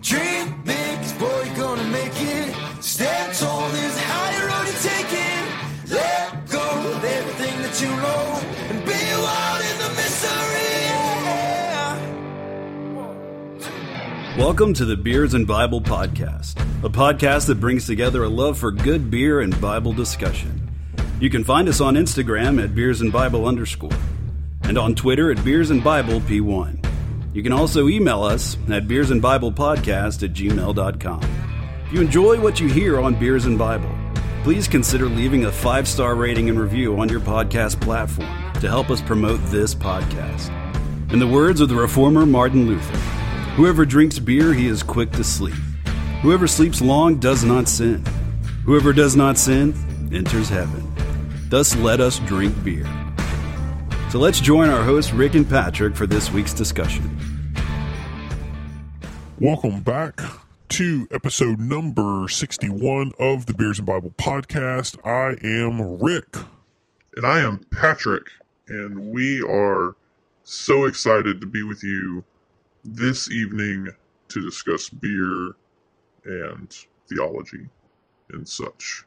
Dream big, boy, you're gonna make it. Stand tall, there's a higher road take it. Let go of everything that you know. Welcome to the Beers and Bible Podcast, a podcast that brings together a love for good beer and Bible discussion. You can find us on Instagram at Beers and Bible underscore, and on Twitter at Beers and Bible P1. You can also email us at beersandbiblepodcast and Bible Podcast at gmail.com. If you enjoy what you hear on Beers and Bible, please consider leaving a five star rating and review on your podcast platform to help us promote this podcast. In the words of the reformer Martin Luther, whoever drinks beer, he is quick to sleep. Whoever sleeps long does not sin. Whoever does not sin enters heaven. Thus let us drink beer. So let's join our hosts Rick and Patrick for this week's discussion. Welcome back to episode number 61 of the Beers and Bible podcast. I am Rick. And I am Patrick, and we are so excited to be with you this evening to discuss beer and theology and such.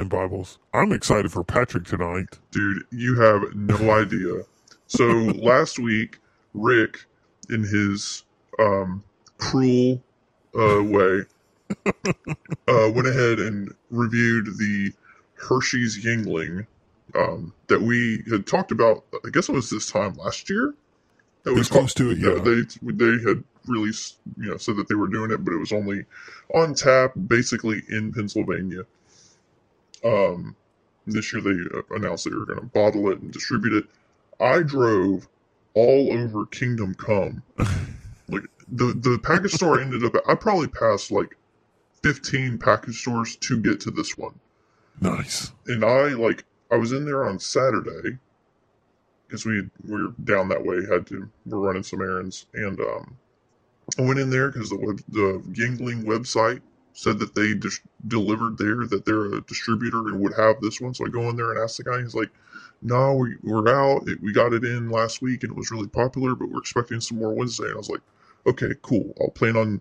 And Bibles. I'm excited for Patrick tonight. Dude, you have no idea. So last week, Rick, in his um, cruel uh, way, uh, went ahead and reviewed the Hershey's Yuengling um, that we had talked about. I guess it was this time last year. That was close to it. Yeah, they they had released, you know, said that they were doing it, but it was only on tap, basically in Pennsylvania. Um, this year they uh, announced they were going to bottle it and distribute it. I drove all over Kingdom Come. like the the package store ended up. I probably passed like fifteen package stores to get to this one. Nice. And I like I was in there on Saturday because we we were down that way. Had to we're running some errands and um I went in there because the web, the Yuengling website said that they just delivered there that they're a distributor and would have this one. So I go in there and ask the guy. He's like, "No, we we're out. It, we got it in last week and it was really popular, but we're expecting some more Wednesday." And I was like, "Okay, cool. I'll plan on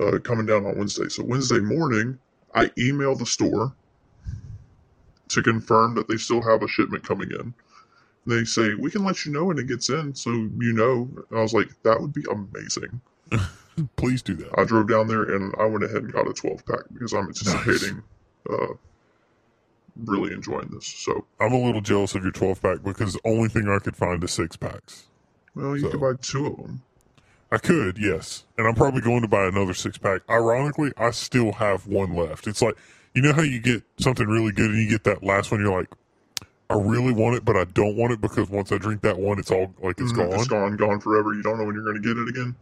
uh, coming down on Wednesday." So Wednesday morning, I email the store to confirm that they still have a shipment coming in. They say we can let you know when it gets in, so you know. And I was like, "That would be amazing." Please do that. I drove down there and I went ahead and got a 12 pack because I'm anticipating nice. uh, really enjoying this. So I'm a little jealous of your 12 pack because the only thing I could find is six packs. Well, you so. could buy two of them. I could, yes. And I'm probably going to buy another six pack. Ironically, I still have one left. It's like, you know how you get something really good and you get that last one, you're like, I really want it, but I don't want it because once I drink that one, it's all like it's mm, gone. It's gone, gone forever. You don't know when you're going to get it again.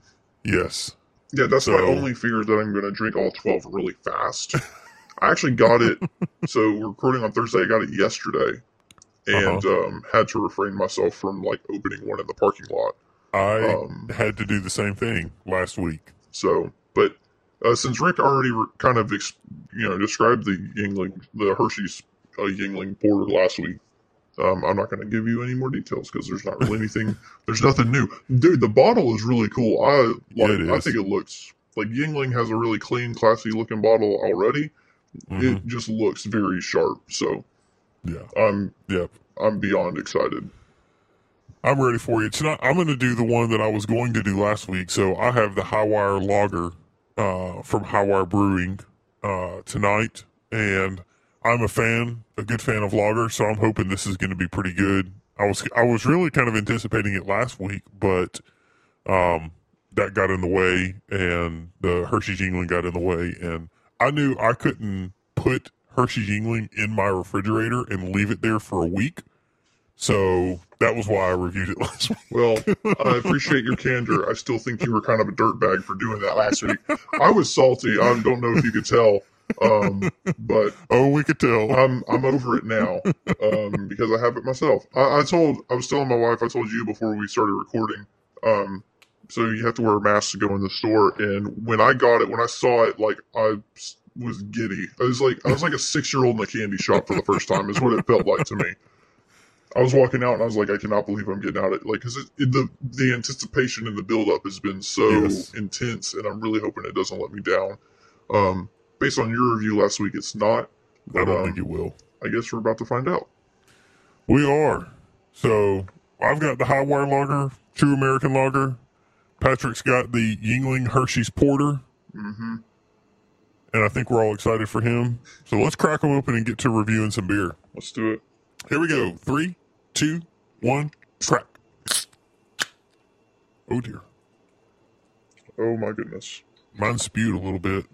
Yes. Yeah, that's so, my only fear that I'm going to drink all 12 really fast. I actually got it. so we're recording on Thursday. I got it yesterday and uh-huh. um, had to refrain myself from like opening one in the parking lot. I um, had to do the same thing last week. So, but uh, since Rick already re- kind of, ex- you know, described the Yuengling, the Hershey's uh, Yuengling porter last week, um, I'm not going to give you any more details because there's not really anything. there's nothing new, dude. The bottle is really cool. I like. Yeah, I think it looks like Yuengling has a really clean, classy looking bottle already. Mm-hmm. It just looks very sharp. So yeah, I'm yeah, I'm beyond excited. I'm ready for you tonight. I'm going to do the one that I was going to do last week. So I have the Hi-Wire Lager uh, from Hi-Wire Brewing uh, tonight, and I'm a fan, a good fan of lager, so I'm hoping this is going to be pretty good. I was I was really kind of anticipating it last week, but um, that got in the way, and the Hershey's Yuengling got in the way, and I knew I couldn't put Hershey's Yuengling in my refrigerator and leave it there for a week. So that was why I reviewed it last week. Well, I appreciate your candor. I still think you were kind of a dirtbag for doing that last week. I was salty. I don't know if you could tell. Um, but oh, we could tell. I'm I'm over it now um, because I have it myself. I, I, told I was telling my wife. I told you before we started recording. Um, so you have to wear a mask to go in the store. And when I got it, when I saw it, like I was giddy. I was like I was like a six year old in a candy shop for the first time. Is what it felt like to me. I was walking out and I was like, I cannot believe I'm getting out of it. like because the the anticipation and the build up has been so Yes. intense, and I'm really hoping it doesn't let me down. Um, based on your review last week, it's not. I don't um, think it will. I guess we're about to find out. We are. So I've got the Hi-Wire lager, true American lager. Patrick's got the Yuengling Hershey's Porter. Mm-hmm. And I think we're all excited for him. So let's crack them open and get to reviewing some beer. Let's do it. Here we go. Three, two, one, crack. Oh dear. Oh my goodness, Mine spewed a little bit.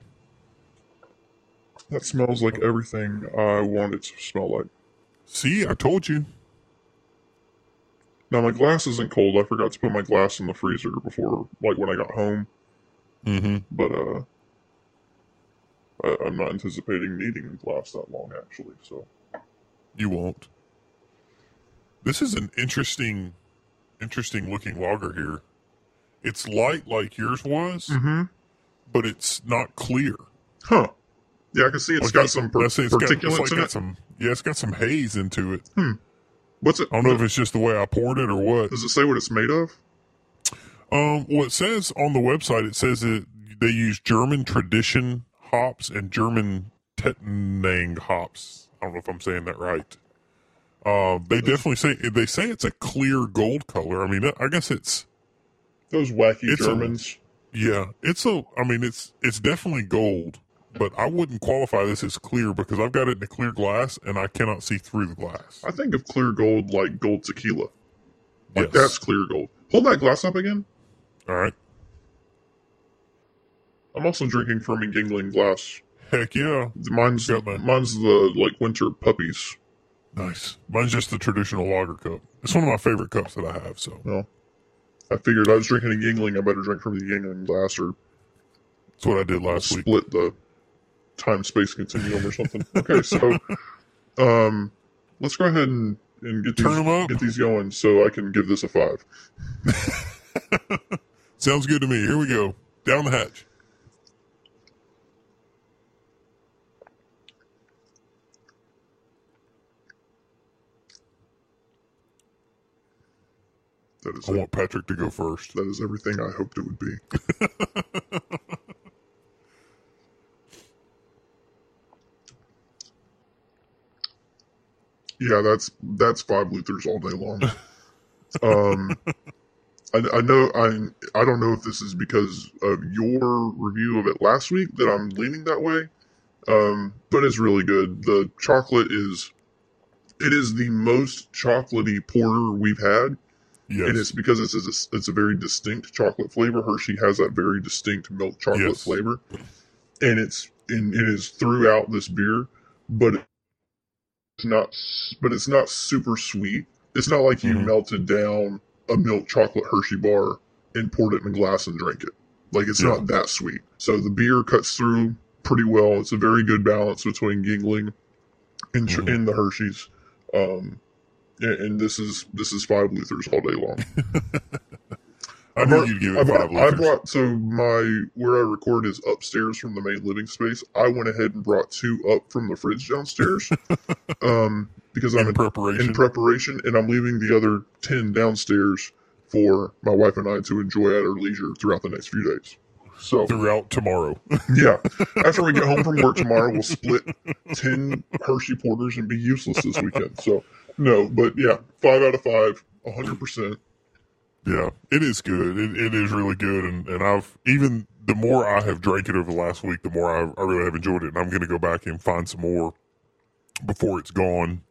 that smells like everything I want it to smell like. See, I told you. Now my glass isn't cold. I forgot to put my glass in the freezer before, like when I got home. Mm-hmm. But uh, I, I'm not anticipating needing a glass that long actually. So You won't. This is an interesting, interesting looking lager here. It's light like yours was, mm-hmm. but it's not clear. huh? Yeah, I can see it's Like, got some per- it's got, particulates like in got it. some, yeah, it's got some haze into it. Hmm. What's it? I don't know if it's just the way I poured it or what. Does it say what it's made of? Um, well, it says on the website, it says that they use German tradition hops and German Tettnang hops. I don't know if I'm saying that right. Uh, they definitely say they say it's a clear gold color. I mean, I guess it's Those wacky It's a- Germans. yeah, it's a. I mean, it's it's definitely gold, but I wouldn't qualify this as clear because I've got it in a clear glass and I cannot see through the glass. I think of clear gold like gold tequila. Like Yes. that's clear gold. Hold that glass up again. All right, I'm also drinking from a Yuengling glass. heck yeah, Mine's mine's the like winter puppies. Nice. Mine's just the traditional lager cup. It's one of my favorite cups that I have. So Well, I figured I was drinking a Yuengling. I better drink from the Yuengling glass or that's what I did last week. split the time space continuum or something. Okay, so um, let's go ahead and, and get these, Turn 'em up. get these going so I can give this a five. Sounds good to me. Here we go. Down the hatch. That is I want Patrick to go first. that is everything I hoped it would be. yeah, that's that's five Luthers all day long. um, I, I know I I don't know if this is because of your review of it last week that I'm leaning that way, um, but it's really good. The chocolate is it is the most chocolatey porter we've had Yes. and it's because it's a, it's a very distinct chocolate flavor. Hershey has that very distinct milk chocolate Yes. flavor, and it's and it is throughout this beer, but it's not but it's not super sweet. It's not like you Mhm. melted down a milk chocolate Hershey bar and poured it in a glass and drank it. Like it's Yeah. not that sweet. So the beer cuts through pretty well. It's a very good balance between Yuengling and, Mhm. and the Hershey's. Um, and, and this is this is five Luthers all day long. I brought- you'd give I it brought, five I brought so my where I record is upstairs from the main living space. I went ahead and brought two up from the fridge downstairs, um, because I'm in in, preparation. in preparation, and I'm leaving the other ten downstairs for my wife and I to enjoy at our leisure throughout the next few days. So throughout tomorrow. yeah, after we get home from work tomorrow, we'll split ten Hershey Porters and be useless this weekend. So no, but yeah, five out of five, hundred percent. yeah, it is good. It, it is really good, and, and I've even the more I have drank it over the last week, the more I, I really have enjoyed it. And I'm going to go back and find some more before it's gone,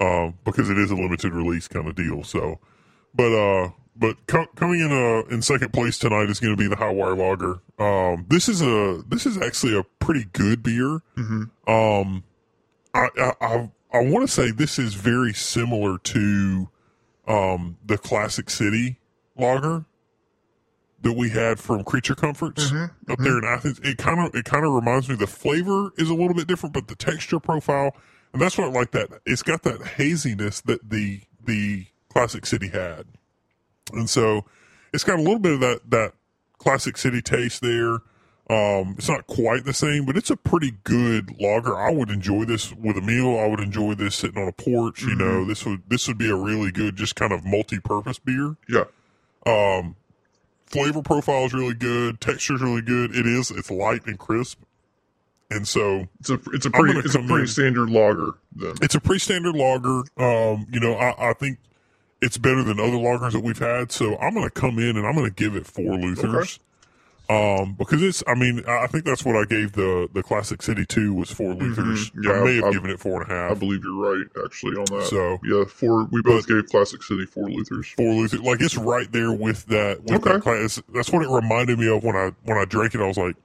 um, because it is a limited release kind of deal. So, but uh, but co- coming in uh in second place tonight is going to be the Hi-Wire Lager. Um, this is a this is actually a pretty good beer. Mhm. Um, I I I, I want to say this is very similar to um the Classic City Lager that we had from Creature Comforts Mm-hmm. up there in Athens. It kind of it kind of reminds me. The flavor is a little bit different, but the texture profile and that's what I like that it's got that haziness that the the Classic City had, and so it's got a little bit of that that Classic City taste there. Um, it's not quite the same, but it's a pretty good lager. I would enjoy this with a meal. I would enjoy this sitting on a porch. You know, this would this would be a really good, just kind of multi-purpose beer. Yeah. Um, flavor profile is really good. Texture is really good. It is. It's light and crisp, and so It's a it's a pretty it's a pretty in- standard lager then. it's a pretty standard lager. Um, you know, I, I think it's better than other lagers that we've had. So I'm going to come in and I'm going to give it four Luthers. Um, because it's, I mean, I think that's what I gave the the Classic City two was four Luthers. Mm-hmm. Yeah, I may have I- given it four and a half. I believe you're right actually on that. So- yeah, four we both gave Classic City four Luthers. Four Luthers, like it's right there with that. With Okay. that class. That's what it reminded me of when I when I drank it. I was like,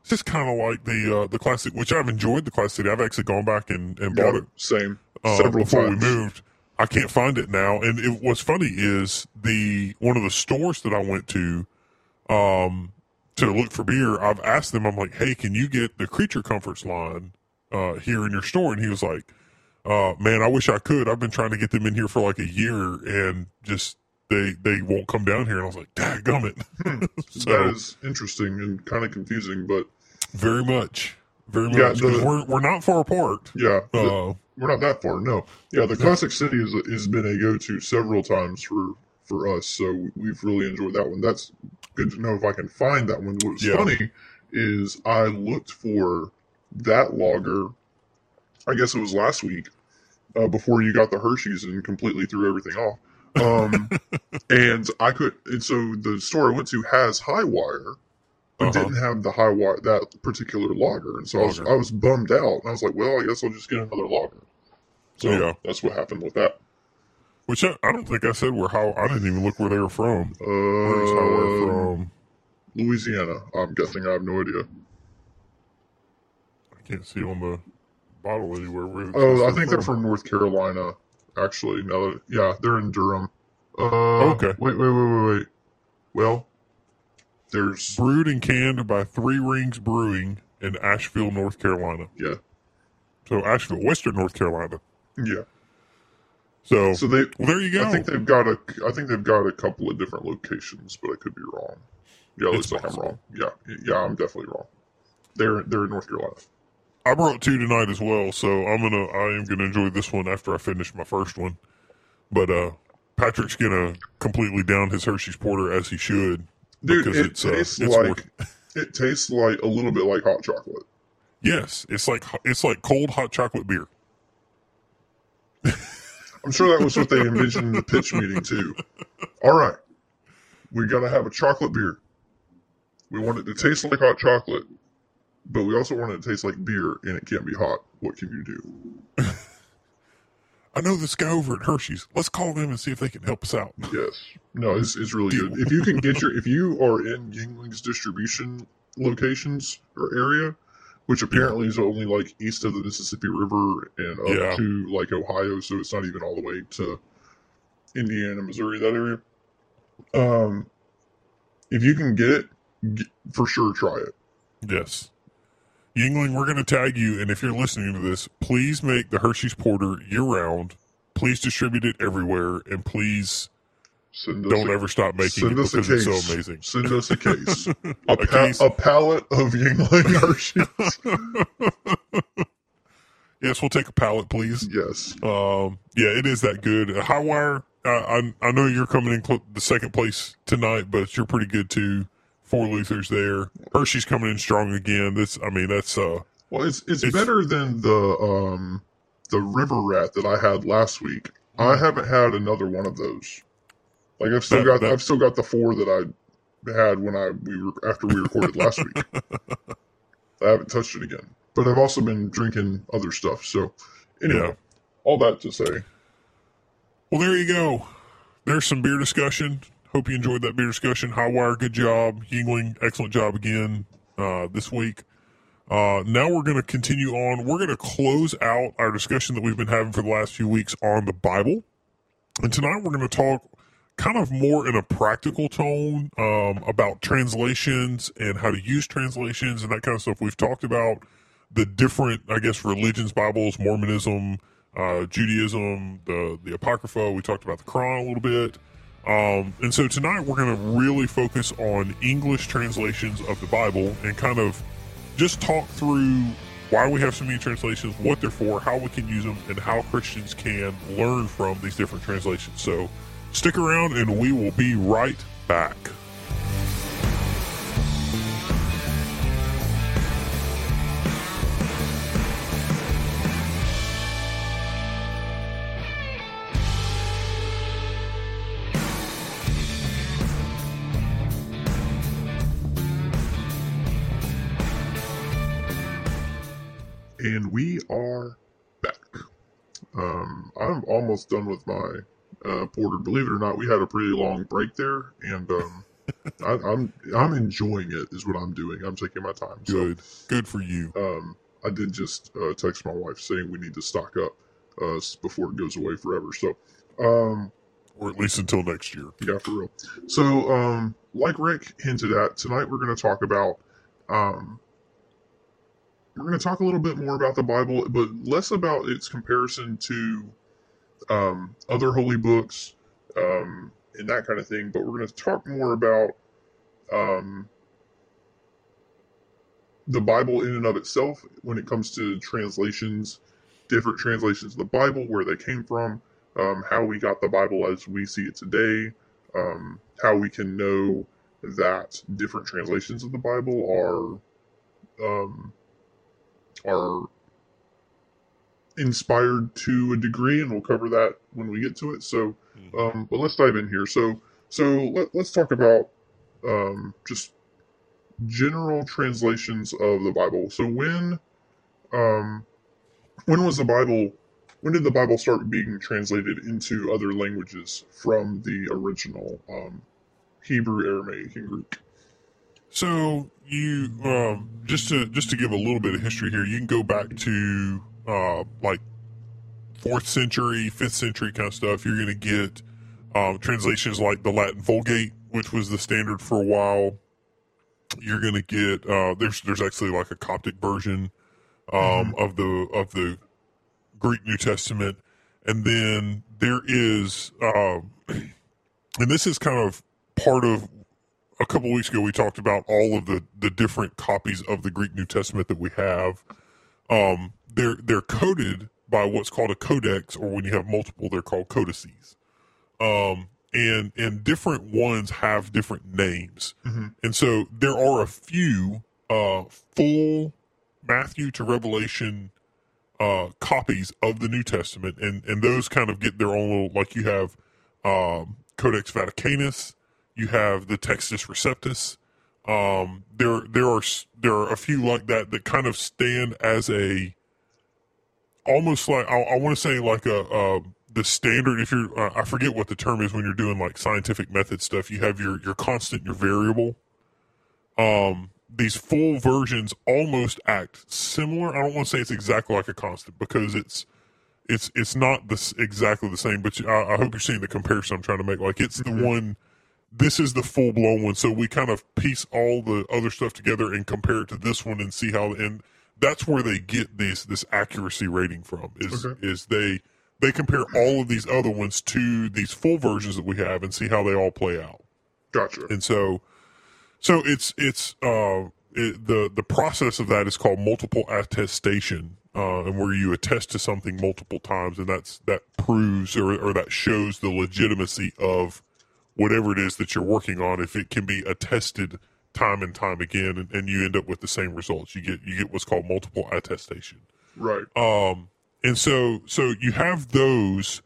it's just kind of like the uh, the classic, which I've enjoyed the Classic City. I've actually gone back and, and bought it same. uh, Several before times. we moved. I can't find it now. And it, what's funny is the one of the stores that I went to um, to look for beer. I've asked them. I'm like, hey, can you get the Creature Comforts line uh, here in your store? And he was like, uh, man, I wish I could. I've been trying to get them in here for like a year, and just they they won't come down here. And I was like, dadgummit. so that is interesting and kind of confusing, but very much, very Yeah, much. the- we're we're not far apart. yeah, the- Uh, we're not that far. No, yeah, the Classic City is, has been a go-to several times for for us, so we've really enjoyed that one. That's good to know if I can find that one. What's Yeah. funny is I looked for that lager. I guess it was last week uh, before you got the Hershey's and completely threw everything off. Um, and I could, and so the store I went to has Hi-Wire, but Uh-huh. didn't have the Hi-Wire that particular lager, and so I was. I was bummed out, and I was like, well, I guess I'll just get another lager. So Yeah. that's what happened with that. Which I, I don't think I said where how I didn't even look where they were from. Where is Hi-Wire Uh, from? Louisiana. I'm guessing. I have no idea. I can't see on the bottle anywhere. Where Oh, I think they're from North Carolina. Actually, now that yeah, they're in Durham. Uh, Okay. Wait, wait, wait, wait, wait. Well, there's brewed and canned by Three Rings Brewing in Asheville, North Carolina. yeah, So Asheville, Western North Carolina. yeah. So, So they, well, there you go. I think they've got a, I think they've got a couple of different locations, but I could be wrong. Yeah, it It's looks like I'm wrong. Yeah, yeah, I'm definitely wrong. They're they're in North Carolina. I brought two tonight as well, so I'm gonna I am gonna enjoy this one after I finish my first one. But uh Patrick's gonna completely down his Hershey's Porter as he should. Dude, because it it's, uh, tastes it's like worth- it tastes like a little bit like hot chocolate. Yes, it's like it's like cold hot chocolate beer. I'm sure that was what they envisioned in the pitch meeting too. All right, we got to have a chocolate beer. We want it to taste like hot chocolate, but we also want it to taste like beer, and it can't be hot. What can you do? I know this guy over at Hershey's. Let's call them and see if they can help us out. Yes, no, it's, it's really Deal. good. If you can get your, if you are in Yuengling's distribution locations or area, which apparently is only like east of the Mississippi River and up Yeah. to like Ohio, so it's not even all the way to Indiana, Missouri, that area. Um, if you can get it, g for sure try it. Yes. Yuengling, we're going to tag you, and if you're listening to this, please make the Hershey's Porter year round. Please distribute it everywhere, and please don't a, ever stop making send it us a because case. it's so amazing. Send us a case. a, A pa- case. a pallet of Yuengling Hershey's. Yes, we'll take a pallet, please. yes. Um, yeah, it is that good. Hi-Wire, I I know you're coming in cl- the second place tonight, but you're pretty good too. Four Luthers there. Hershey's coming in strong again. This, I mean, that's uh, Well, it's, it's It's- better than the um the river rat that I had last week. I haven't had another one of those. Like I've still That- got that- I've still got the four that I had when I we were after we recorded last week. I haven't touched it again. But I've also been drinking other stuff. So anyway, Yeah. all that to say, Well, there you go. There's some beer discussion. Hope you enjoyed that beer discussion. Hi-Wire, good job. Yuengling, excellent job again uh, this week. Uh, now we're going to continue on. We're going to close out our discussion that we've been having for the last few weeks on the Bible. And tonight we're going to talk kind of more in a practical tone um, about translations and how to use translations and that kind of stuff. We've talked about the different, I guess, religions, Bibles, Mormonism, uh, Judaism, the the Apocrypha. We talked about the Quran a little bit. Um, and so tonight we're going to really focus on English translations of the Bible and kind of just talk through why we have so many translations, what they're for, how we can use them, and how Christians can learn from these different translations. So stick around and we will be right back. And we are back. Um, I'm almost done with my uh, porter. Believe it or not, we had a pretty long break there, and um, I, I'm I'm enjoying it. Is what I'm doing. I'm taking my time. So, Good. Good for you. um, I did just uh, text my wife saying we need to stock up uh, before it goes away forever. So, um, Or at least until next year. yeah, for real. So, um, like Rick hinted at, tonight we're going to talk about, um, we're going to talk a little bit more about the Bible, but less about its comparison to um, other holy books um, and that kind of thing. But we're going to talk more about um, the Bible in and of itself when it comes to translations, different translations of the Bible, where they came from, um, how we got the Bible as we see it today, um, how we can know that different translations of the Bible are um, are inspired to a degree, and we'll cover that when we get to it. So, um, but let's dive in here. So, so let, let's talk about um, just general translations of the Bible. So when um, when was the Bible? When did the Bible start being translated into other languages from the original um, Hebrew, Aramaic, and Greek? So you um, just to just to give a little bit of history here, you can go back to uh, like fourth century, fifth century kind of stuff. You're going to get um, translations like the Latin Vulgate, which was the standard for a while. You're going to get uh, there's there's actually like a Coptic version um, of the of the Greek New Testament, and then there is, um, and this is kind of part of a couple weeks ago we talked about all of the the different copies of the Greek New Testament that we have. Um, they're they're coded by what's called a codex, or when you have multiple, they're called codices. Um, and and different ones have different names, and so there are a few uh, full Matthew to Revelation uh, copies of the New Testament, and and those kind of get their own little like you have um, Codex Vaticanus, you have the Textus Receptus. Um, there there are there are a few like that that kind of stand as a almost like I, I want to say like a, uh the standard. If you're uh, I forget what the term is when you're doing like scientific method stuff. You have your your constant, your variable. Um, these full versions almost act similar. I don't want to say it's exactly like a constant because it's it's it's not this exactly the same. But you, I, I hope you're seeing the comparison I'm trying to make. Like it's the one. This is the full blown one. So we kind of piece all the other stuff together and compare it to this one and see how. And that's where they get this this accuracy rating from. Is Okay. is they they compare all of these other ones to these full versions that we have and see how they all play out. Gotcha. And so, so it's it's uh, it, the the process of that is called multiple attestation, uh, and where you attest to something multiple times, and that's that proves or or that shows the legitimacy of whatever it is that you're working on. If it can be attested time and time again, and, and you end up with the same results, you get you get what's called multiple attestation. Right. Um, and so, so you have those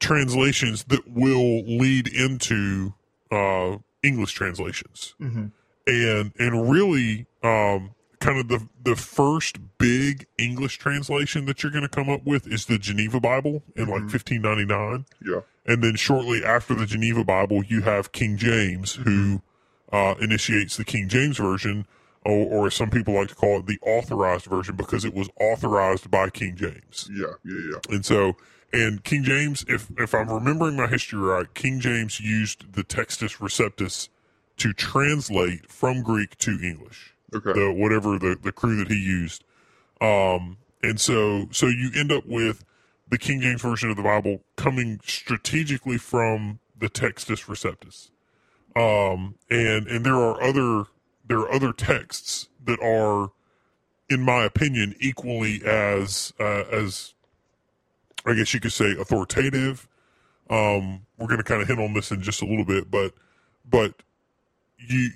translations that will lead into uh, English translations, Mhm. and and really, um, kind of the the first big English translation that you're going to come up with is the Geneva Bible in like 1599. Yeah. And then shortly after the Geneva Bible, you have King James, who uh, initiates the King James Version, or, or as some people like to call it, the authorized version, because it was authorized by King James. Yeah. Yeah. Yeah. And so, and King James, if if I'm remembering my history right, King James used the Textus Receptus to translate from Greek to English Okay. the whatever the the crew that he used. Um, and so so you end up with the King James version of the Bible coming strategically from the Textus Receptus, um, and and there are other there are other texts that are, in my opinion, equally as uh, as I guess you could say authoritative. Um, we're going to kind of hit on this in just a little bit, but but you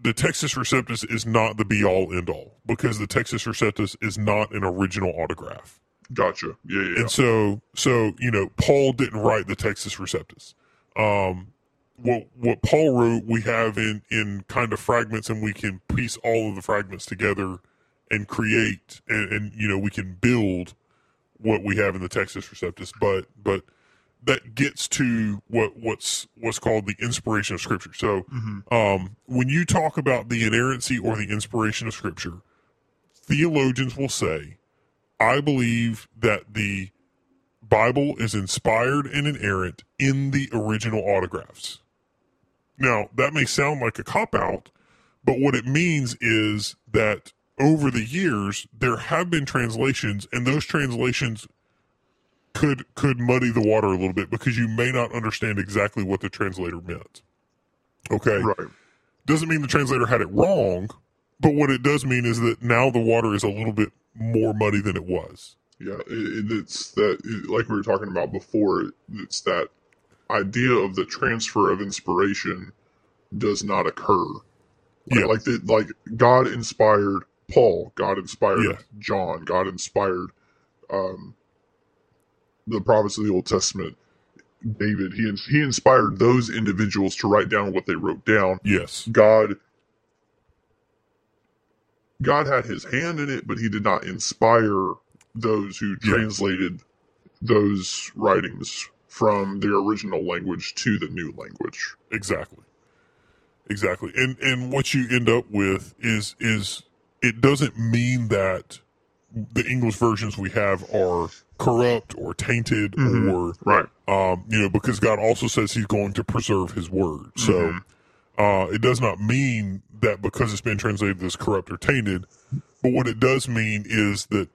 the Textus Receptus is not the be all end all because the Textus Receptus is not an original autograph. Gotcha. Yeah, yeah. And so, so you know, Paul didn't write the Textus Receptus. Um, what what Paul wrote, we have in in kind of fragments, and we can piece all of the fragments together and create, and, and you know, we can build what we have in the Textus Receptus. But but that gets to what what's what's called the inspiration of Scripture. So, um, when you talk about the inerrancy or the inspiration of Scripture, theologians will say I believe that the Bible is inspired and inerrant in the original autographs. Now, that may sound like a cop out, but what it means is that over the years there have been translations and those translations could could muddy the water a little bit because you may not understand exactly what the translator meant. Okay? right. Doesn't mean the translator had it wrong, but what it does mean is that now the water is a little bit more muddy than it was. Yeah, it, it, it's that it, like we were talking about before. It's that idea of the transfer of inspiration does not occur. Like, Yeah. like the, like God inspired Paul, God inspired Yeah. John, God inspired um, the prophets of the Old Testament. David, he he inspired those individuals to write down what they wrote down. Yes. God God had his hand in it, but he did not inspire those who translated those writings from their original language to the new language. Exactly. Exactly. And and what you end up with is is it doesn't mean that the English versions we have are corrupt or tainted or Right. um, you know, because God also says He's going to preserve His word. So uh, it does not mean that because it's been translated as corrupt or tainted, but what it does mean is that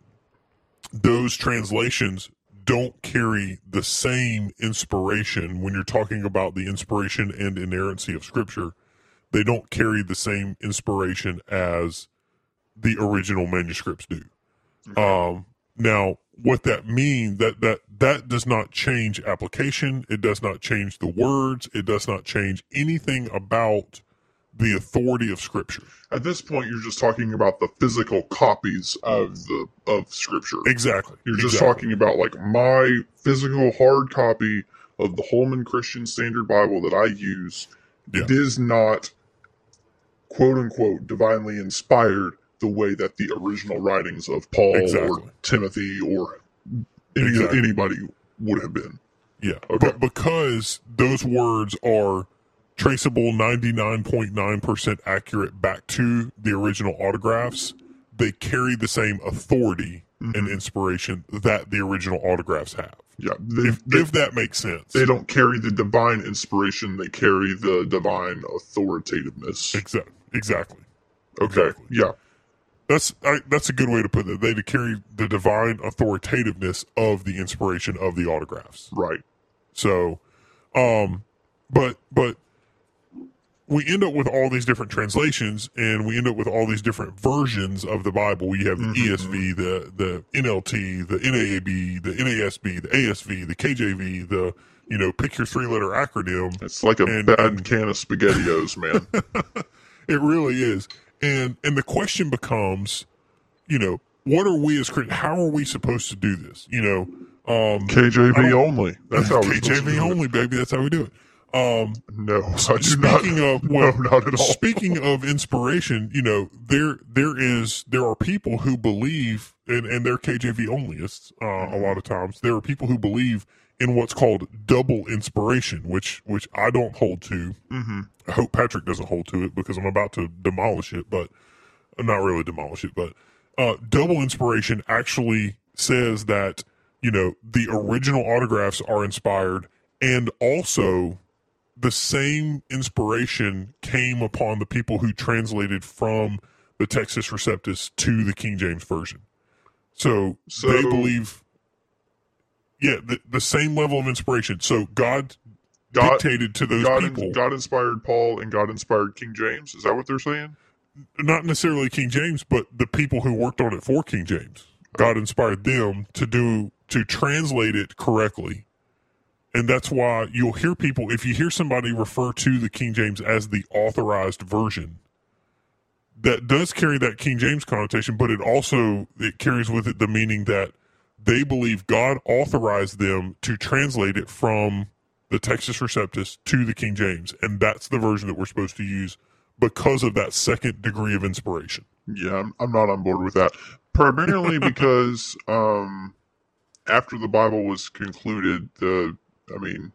those translations don't carry the same inspiration when you're talking about the inspiration and inerrancy of Scripture. They don't carry the same inspiration as the original manuscripts do. Um, now, what that means that that that does not change application. It does not change the words. It does not change anything about the authority of Scripture. At this point, you're just talking about the physical copies of mm. the of Scripture. Exactly. You're just Exactly. talking about like my physical hard copy of the Holman Christian Standard Bible that I use Yeah. is not quote unquote divinely inspired the way that the original writings of Paul Exactly. or Timothy or any, Exactly. anybody would have been. Yeah, Okay. but because those words are traceable 99.9% accurate back to the original autographs, they carry the same authority and inspiration that the original autographs have. Yeah, they, If, they, if that makes sense. they don't carry the divine inspiration; they carry the divine authoritativeness. Exactly. Exactly. Okay, exactly. yeah, That's I, that's a good way to put it. They carry the divine authoritativeness of the inspiration of the autographs. right. So, um, but but we end up with all these different translations, and we end up with all these different versions of the Bible. We have the ESV, the the NLT, the NAAB, the NASB, the ASV, the KJV, the you know pick your three letter acronym. It's like a And- bad and- can of SpaghettiOs, man. It really is, and and the question becomes, you know, what are we as Christians? How are we supposed to do this? You know, um, KJV only. That's how we're supposed to KJV only, baby. That's how we do it. Um, No, I do not. speaking of no, well, not at all. speaking of inspiration, you know, there there is there are people who believe and and they're KJV onlyists uh, a lot of times. There are people who believe in what's called double inspiration, which which I don't hold to. Mm-hmm. I hope Patrick doesn't hold to it because I'm about to demolish it, but not really demolish it, but uh, double inspiration actually says that you know the original autographs are inspired and also the same inspiration came upon the people who translated from the Textus Receptus to the King James version. So, So- they believe, yeah, the, the same level of inspiration. So God God- dictated to those God, people. God inspired Paul and God inspired King James. Is that what they're saying? Not necessarily King James, but the people who worked on it for King James. Oh. God inspired them to do to translate it correctly. And that's why you'll hear people if you hear somebody refer to the King James as the authorized version, that does carry that King James connotation, but it also it carries with it the meaning that they believe God authorized them to translate it from the Textus Receptus to the King James, and that's the version that we're supposed to use because of that second degree of inspiration. Yeah, I'm, I'm not on board with that. Primarily because um, after the Bible was concluded, the I mean,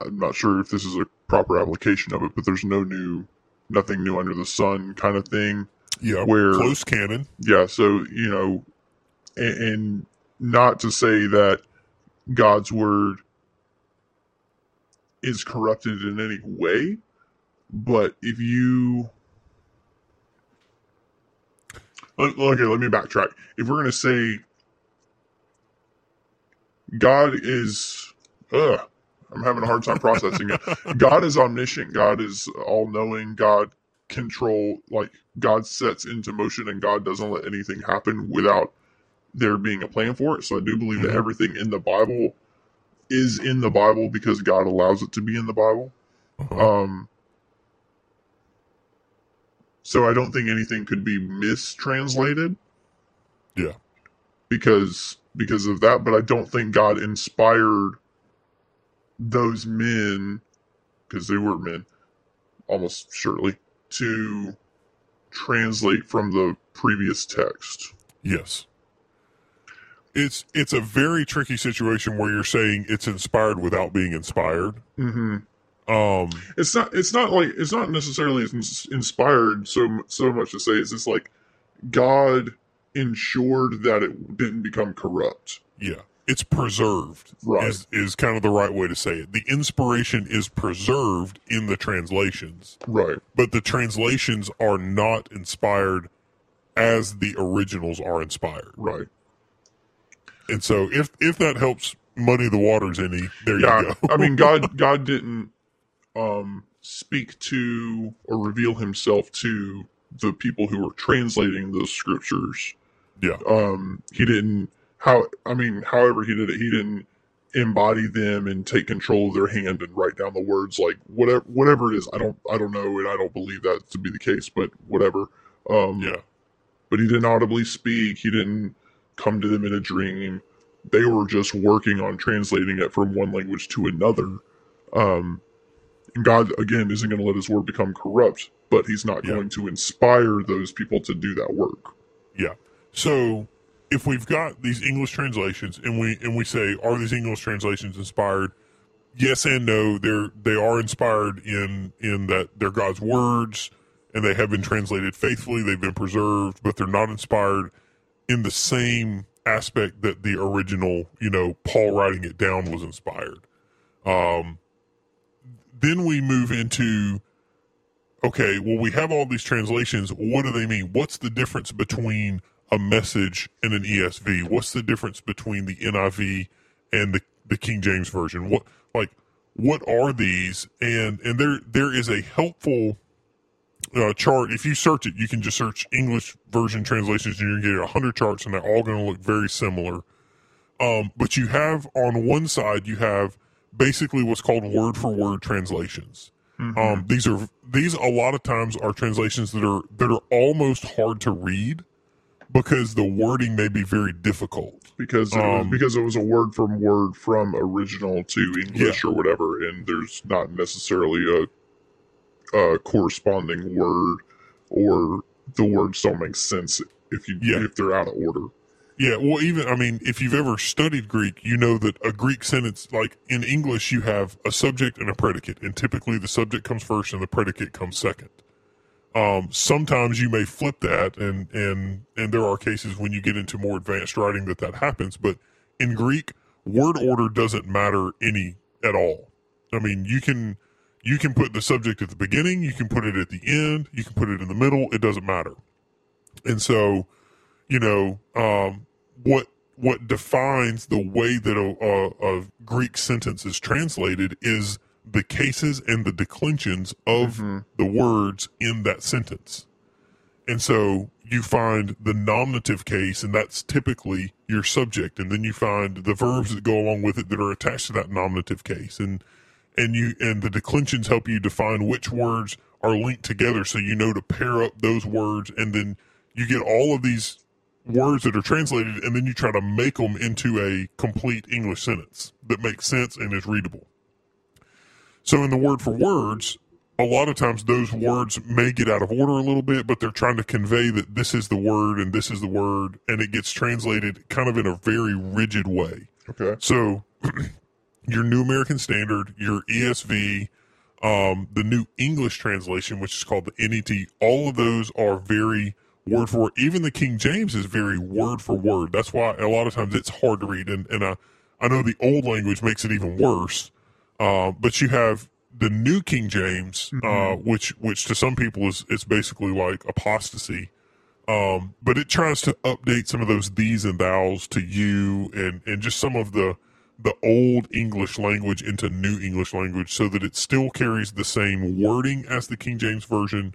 I'm not sure if this is a proper application of it, but there's no new, nothing new under the sun kind of thing. Yeah, Where- close canon. Yeah, so you know, and, and not to say that God's word is corrupted in any way, but if you okay, let me backtrack. If we're gonna say God is, ugh, I'm having a hard time processing it. God is omniscient. God is all knowing. God control like God sets into motion and God doesn't let anything happen without there being a plan for it. So I do believe that Mhm. everything in the Bible is in the Bible because God allows it to be in the Bible. Uh-huh. Um so I don't think anything could be mistranslated yeah, because because of that, but I don't think God inspired those men because they were men almost surely to translate from the previous text. yes. It's it's a very tricky situation where you're saying it's inspired without being inspired. Mm-hmm. Um, It's not. It's not like it's not necessarily inspired so so much to say. It's just like God ensured that it didn't become corrupt. yeah, it's preserved. Right. Is is kind of the right way to say it. The inspiration is preserved in the translations. Right. but the translations are not inspired as the originals are inspired. Right. And so if if that helps muddy the waters any, there yeah you go. i mean god god didn't um speak to or reveal himself to the people who were translating those scriptures yeah. um he didn't how i mean however he did it he didn't embody them and take control of their hand and write down the words like whatever whatever it is i don't i don't know and i don't believe that to be the case but whatever um Yeah. but he didn't audibly speak. He didn't come to them in a dream. They were just working on translating it from one language to another. Um, and God, again, isn't going to let his word become corrupt, but he's not Yeah. going to inspire those people to do that work. Yeah. So if we've got these English translations and we and we say are these English translations inspired? Yes and no. They're they are inspired in in that they're God's words and they have been translated faithfully. They've been preserved, but they're not inspired in the same aspect that the original, you know, Paul writing it down was inspired. Um, then we move into okay, well, we have all these translations. What do they mean? What's the difference between a message in an ESV? What's the difference between the NIV and the, the King James version? What like what are these? And and there there is a helpful uh, chart. If you search it, you can just search English version translations, and you're gonna get hundred charts, and they're all going to look very similar. Um, but you have on one side, you have basically what's called word for word translations. Um, these are these a lot of times are translations that are that are almost hard to read because the wording may be very difficult. Because it was, Um, because it was a word from word from original to English or whatever, and there's not necessarily a, a corresponding word, or the words don't make sense if you Yeah. if they're out of order. Yeah, well, even I mean, if you've ever studied Greek, you know that a Greek sentence, like in English, you have a subject and a predicate, and typically the subject comes first and the predicate comes second. Um, sometimes you may flip that, and and and there are cases when you get into more advanced writing that that happens. But in Greek, word order doesn't matter any at all. I mean, you can you can put the subject at the beginning, you can put it at the end, you can put it in the middle. It doesn't matter. And so, you know, um, what what defines the way that a, a, a Greek sentence is translated is the cases and the declensions of mm-hmm. the words in that sentence. And so you find the nominative case, and that's typically your subject, and then you find the verbs that go along with it that are attached to that nominative case, and and you and the declensions help you define which words are linked together, so you know to pair up those words, and then you get all of these words that are translated, and then you try to make them into a complete English sentence that makes sense and is readable. So in the word for words, a lot of times those words may get out of order a little bit, but they're trying to convey that this is the word and this is the word, and it gets translated kind of in a very rigid way. Okay. So your New American Standard, your ESV, um, the New English Translation, which is called the NET, all of those are very word for word. Even the King James is very word for word. That's why a lot of times it's hard to read. And, and I, I know the old language makes it even worse. Uh, but you have the New King James, uh, which which to some people is is basically like apostasy. Um, but it tries to update some of those these and thous to you and and just some of the the old English language into new English language so that it still carries the same wording as the King James version,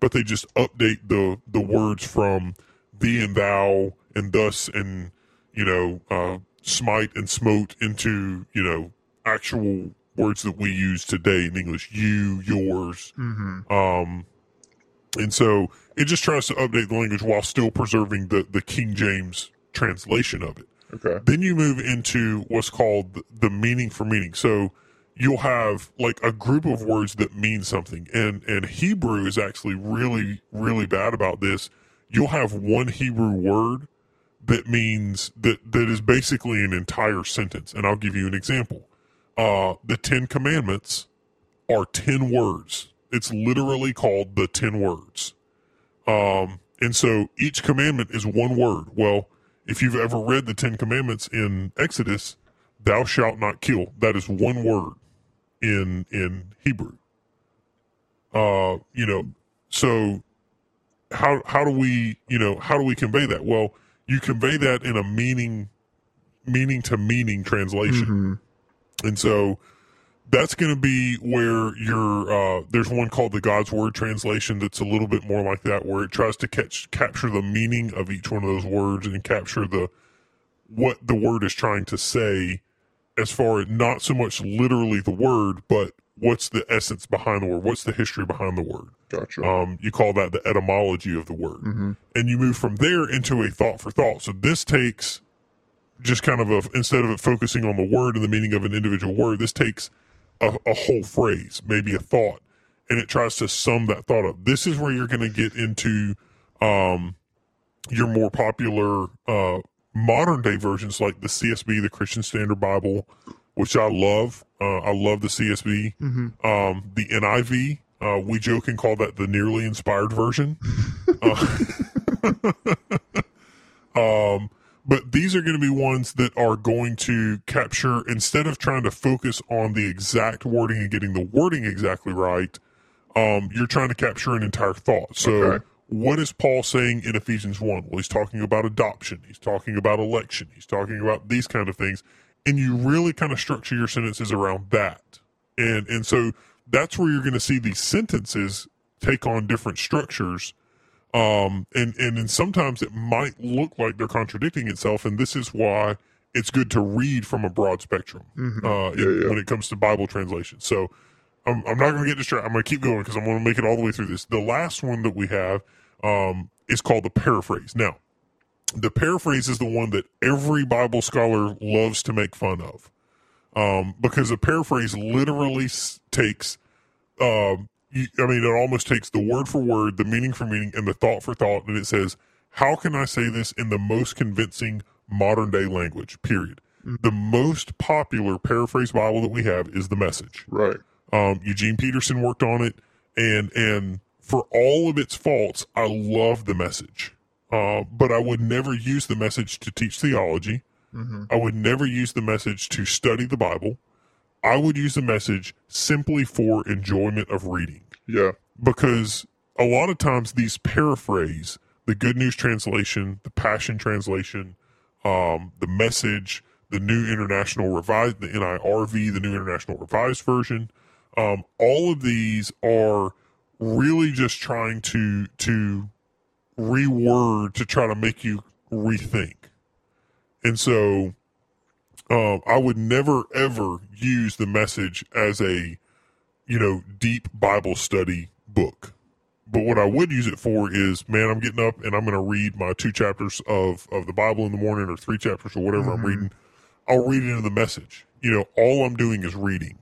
but they just update the the words from thee and thou and thus and you know uh, smite and smote into you know actual words that we use today in English. You, yours, um, and so it just tries to update the language while still preserving the the King James translation of it. Okay. Then you move into what's called the- the meaning for meaning. So you'll have like a group of words that mean something, and and Hebrew is actually really really bad about this. You'll have one Hebrew word that means that that is basically an entire sentence, and I'll give you an example. Uh, the Ten Commandments are ten words. It's literally called the ten words. Um, and so each commandment is one word. Well, if you've ever read the Ten Commandments in Exodus, thou shalt not kill. That is one word in in Hebrew. Uh, you know, so how how do we you know how do we convey that? Well, you convey that in a meaning meaning to meaning translation, and so that's going to be where your uh, there's one called the God's Word translation that's a little bit more like that, where it tries to catch capture the meaning of each one of those words and capture the what the word is trying to say, as far as not so much literally the word, but what's the essence behind the word, what's the history behind the word. Gotcha. Um, you call that the etymology of the word, and you move from there into a thought for thought. So this takes just kind of a instead of it focusing on the word and the meaning of an individual word, this takes a, a whole phrase, maybe a thought, and it tries to sum that thought up. This is where you're going to get into um, your more popular uh, modern day versions like the CSB, the Christian Standard Bible, which I love. Uh, I love the CSB. Um, the NIV, uh, we joke and call that the nearly inspired version. Um, but these are going to be ones that are going to capture instead of trying to focus on the exact wording and getting the wording exactly right um, you're trying to capture an entire thought. So Okay. what is paul saying in ephesians 1 well he's talking about adoption. He's talking about election. He's talking about these kind of things. And you really kind of structure your sentences around that. And and so that's where you're going to see these sentences take on different structures um and and and sometimes it might look like they're contradicting itself and this is why it's good to read from a broad spectrum uh in- Yeah, yeah. when it comes to bible translation. So i'm, I'm not going to get distracted. I'm going to keep going because i'm going to make it all the way through this. The last one that we have um is called the paraphrase. Now the paraphrase is the one that every bible scholar loves to make fun of um because a paraphrase literally s- takes um, you, I mean, it almost takes the word for word, the meaning for meaning, and the thought for thought, and it says, "How can I say this in the most convincing modern day language?" Period. The most popular paraphrase Bible that we have is the Message. right. Um, Eugene Peterson worked on it, and and for all of its faults, I love the Message. Uh, but I would never use the Message to teach theology. I would never use the Message to study the Bible. I would use the Message simply for enjoyment of reading Yeah. because a lot of times these paraphrase the good news translation the passion translation um, the Message, the New International Revised, the NIRV, the New International Revised Version. Um, all of these are really just trying to to reword to try to make you rethink. And so um, I would never ever use the message as a you know deep Bible study book. But what I would use it for is, man, I'm getting up and I'm going to read my two chapters of of the Bible in the morning, or three chapters, or whatever I'm reading. I'll read it into the message. You know, all I'm doing is reading.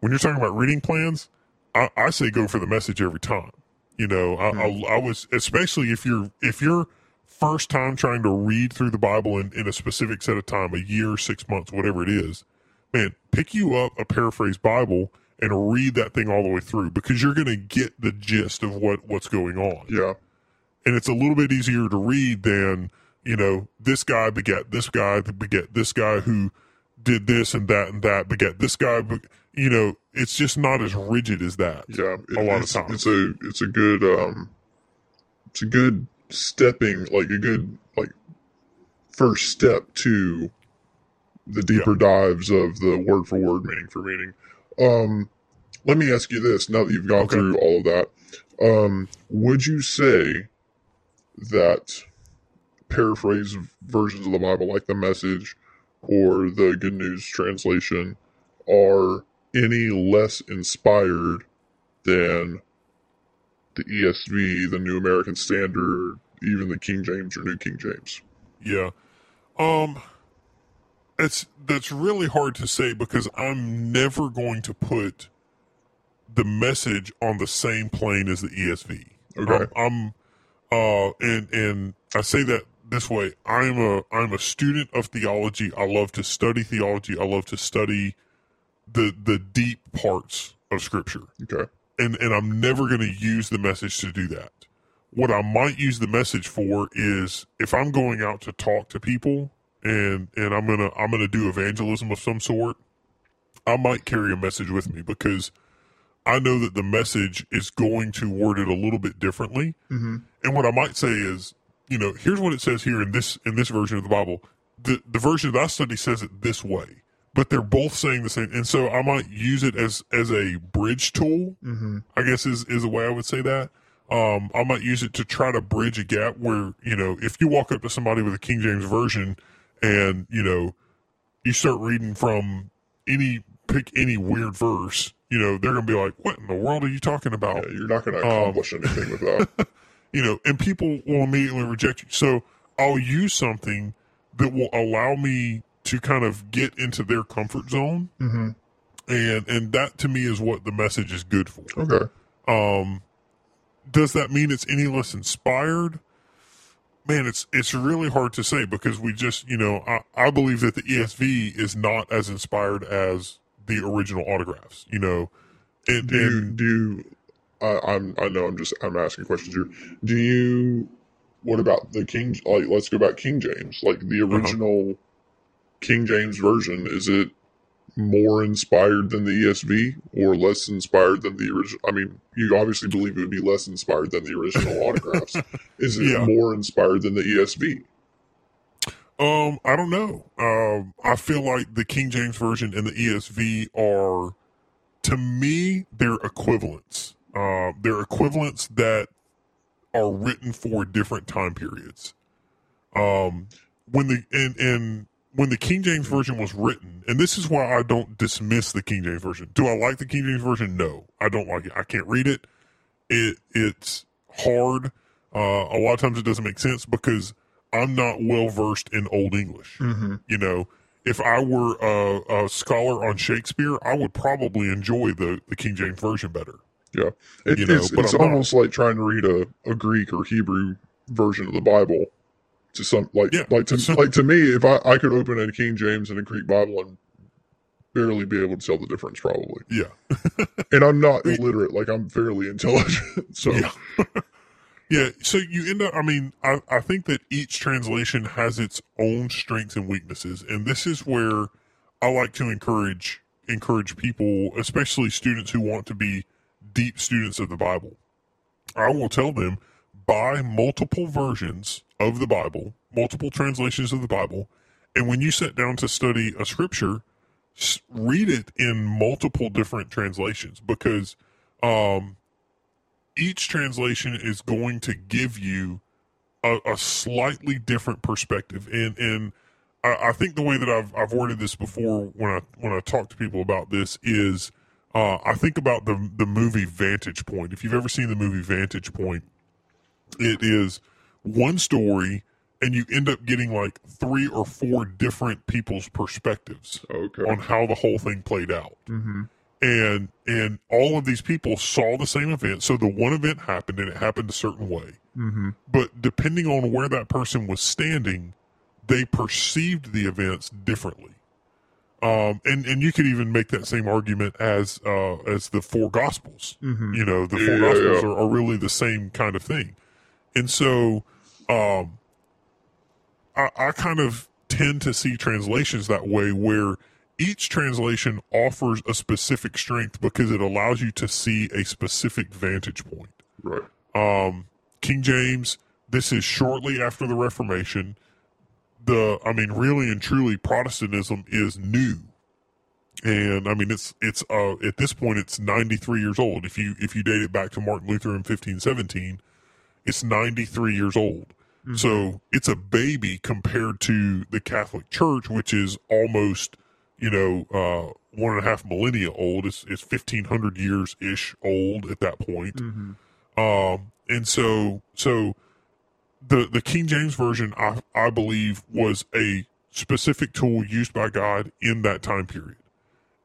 When you're talking about reading plans, I, I say go for the message every time. You know, I, I, I was especially if you're if you're first time trying to read through the Bible in, in a specific set of time, a year, six months, whatever it is, man, pick you up a paraphrase Bible and read that thing all the way through because you're going to get the gist of what what's going on. Yeah. And it's a little bit easier to read than, you know, this guy beget this guy beget this guy who did this and that and that beget this guy. You know, it's just not as rigid as that. Yeah. A lot of times. It's a it's a good um it's a good stepping like a good like first step to the deeper dives of the word for word meaning for meaning. Um let me ask you this now that you've gone Okay. through all of that. Um would you say that paraphrase versions of the Bible like the message or the good news translation are any less inspired than the ESV, the New American Standard, even the King James or New King James. Yeah. Um it's that's really hard to say because I'm never going to put the message on the same plane as the ESV. Okay. I'm, I'm uh and and I say that this way. I'm a I'm a student of theology. I love to study theology. I love to study the the deep parts of scripture Okay. And and I'm never going to use the message to do that. What I might use the message for is if I'm going out to talk to people and and I'm gonna I'm gonna do evangelism of some sort, I might carry a message with me because I know that the message is going to word it a little bit differently. Mm-hmm. And what I might say is, you know, here's what it says here in this in this version of the Bible. The the version that I study says it this way, but they're both saying the same. And so I might use it as as a bridge tool. Mm-hmm. I guess is is the way I would say that. Um, I might use it to try to bridge a gap where you know if you walk up to somebody with a King James version and you know you start reading from any pick any weird verse, you know they're gonna be like, "What in the world are you talking about?" Yeah, you're not going to Um, accomplish anything with that. you know, and people will immediately reject you. So I'll use something that will allow me to kind of get into their comfort zone, mm-hmm. and and that to me is what the message is good for. Okay. Um, does that mean it's any less inspired? Man, it's it's really hard to say because we just you know I, I believe that the ESV is not as inspired as the original autographs. You know, and, Do you, and do you, I, I'm, I know I'm just, I'm asking questions here. Do you, what about the King, like, let's go back King James, like the Uh-huh. King James version, is it more inspired than the ESV or less inspired than the original? I mean, you obviously believe it would be less inspired than the original autographs. Is it Yeah. more inspired than the ESV? Um, I don't know. Um, I feel like the King James version and the ESV are, to me, they're equivalents. Uh, they're equivalents that are written for different time periods. Um, when the and and when the King James version was written, and this is why I don't dismiss the King James version. Do I like the King James version? No, I don't like it. I can't read it. It it's hard. Uh, a lot of times it doesn't make sense because I'm not well versed in Old English. Mm-hmm. You know, if I were a, a scholar on Shakespeare, I would probably enjoy the, the King James version better. Yeah. It, You know, it's but it's not. almost like trying to read a, a Greek or Hebrew version of the Bible to some like Yeah, like to like to me if I, I could open a King James and a Greek Bible and barely be able to tell the difference probably. Yeah. And I'm not illiterate, like I'm fairly intelligent. So Yeah. Yeah. So you end up, I mean, I, I think that each translation has its own strengths and weaknesses. And this is where I like to encourage, encourage people, especially students who want to be deep students of the Bible. I will tell them buy multiple versions of the Bible, multiple translations of the Bible, and when you sit down to study a scripture, read it in multiple different translations because um, each translation is going to give you a, a slightly different perspective. And and I, I think the way that I've I've worded this before when I when I talk to people about this is uh, I think about the the movie Vantage Point. If you've ever seen the movie Vantage Point, it is one story and you end up getting like three or four different people's perspectives Okay. on how the whole thing played out Mm-hmm. and and all of these people saw the same event so the one event happened and it happened a certain way Mm-hmm. but depending on where that person was standing they perceived the events differently um and and you could even make that same argument as uh as the four gospels Mm-hmm. you know the four Yeah, gospels yeah. Are, are really the same kind of thing and so um I, I kind of tend to see translations that way where each translation offers a specific strength because it allows you to see a specific vantage point Right. um, King James, this is shortly after the Reformation. The, I mean, really and truly, Protestantism is new, and I mean, it's it's uh at this point it's ninety three years old. If you if you date it back to Martin Luther in fifteen seventeen, it's ninety three years old. So it's a baby compared to the Catholic Church, which is almost you know uh, one and a half millennia old. It's it's fifteen hundred years ish old at that point. Mm-hmm. Um, and so, so the the King James version, I I believe, was a specific tool used by God in that time period,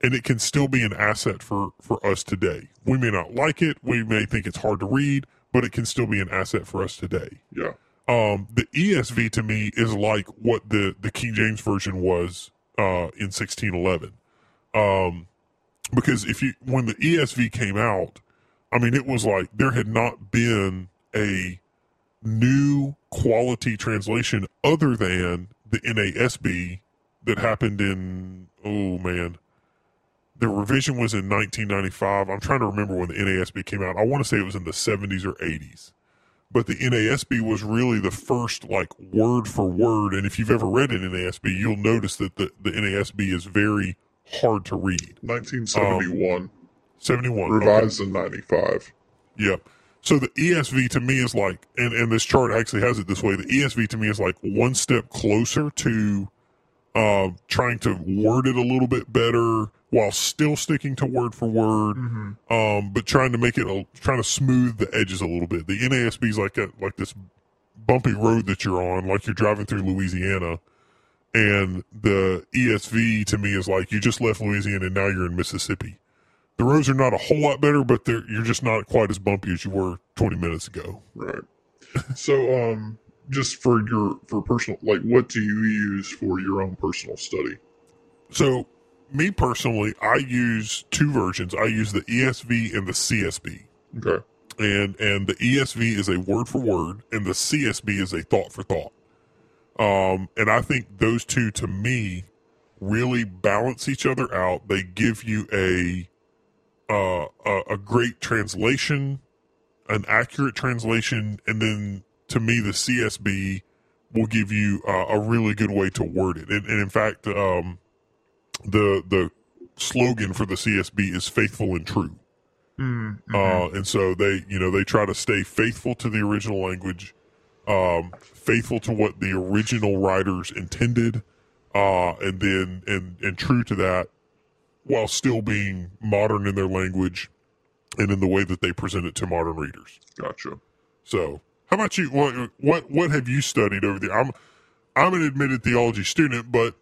and it can still be an asset for for us today. We may not like it, we may think it's hard to read, but it can still be an asset for us today. Yeah. Um, the ESV to me is like what the the King James version was uh, in 1611. Um, because if you when the ESV came out, I mean, it was like there had not been a new quality translation other than the NASB that happened in oh man, the revision was in 1995. I'm trying to remember when the NASB came out. I want to say it was in the 70s or 80s. But the NASB was really the first, like word for word. And if you've ever read an NASB, you'll notice that the, the NASB is very hard to read. Um, 1971. 71. okay. revised in 95. Yep. So the ESV to me is like, and, and this chart actually has it this way. The ESV to me is like one step closer to uh, trying to word it a little bit better while still sticking to word for word, um, but trying to make it, a, trying to smooth the edges a little bit. The NASB is like a, like this bumpy road that you're on, like you're driving through Louisiana. And the ESV to me is like you just left Louisiana and now you're in Mississippi. The roads are not a whole lot better, but they're, you're just not quite as bumpy as you were 20 minutes ago. Right. so, um, just for your for personal, like, what do you use for your own personal study? So, me personally, I use two versions. I use the ESV and the CSB. Okay. and and the ESV is a word for word, and the CSB is a thought for thought. Um, and I think those two, to me, really balance each other out. They give you a uh, a, a great translation, an accurate translation, and then to me, the CSB will give you uh, a really good way to word it. And, and in fact, um, the the slogan for the CSB is "faithful and true." Uh, and so they, you know, they try to stay faithful to the original language, um, faithful to what the original writers intended, uh, and then and and true to that, while still being modern in their language and in the way that they present it to modern readers. Gotcha. So, how about you? What what what have you studied over there? I'm I'm an admitted theology student, but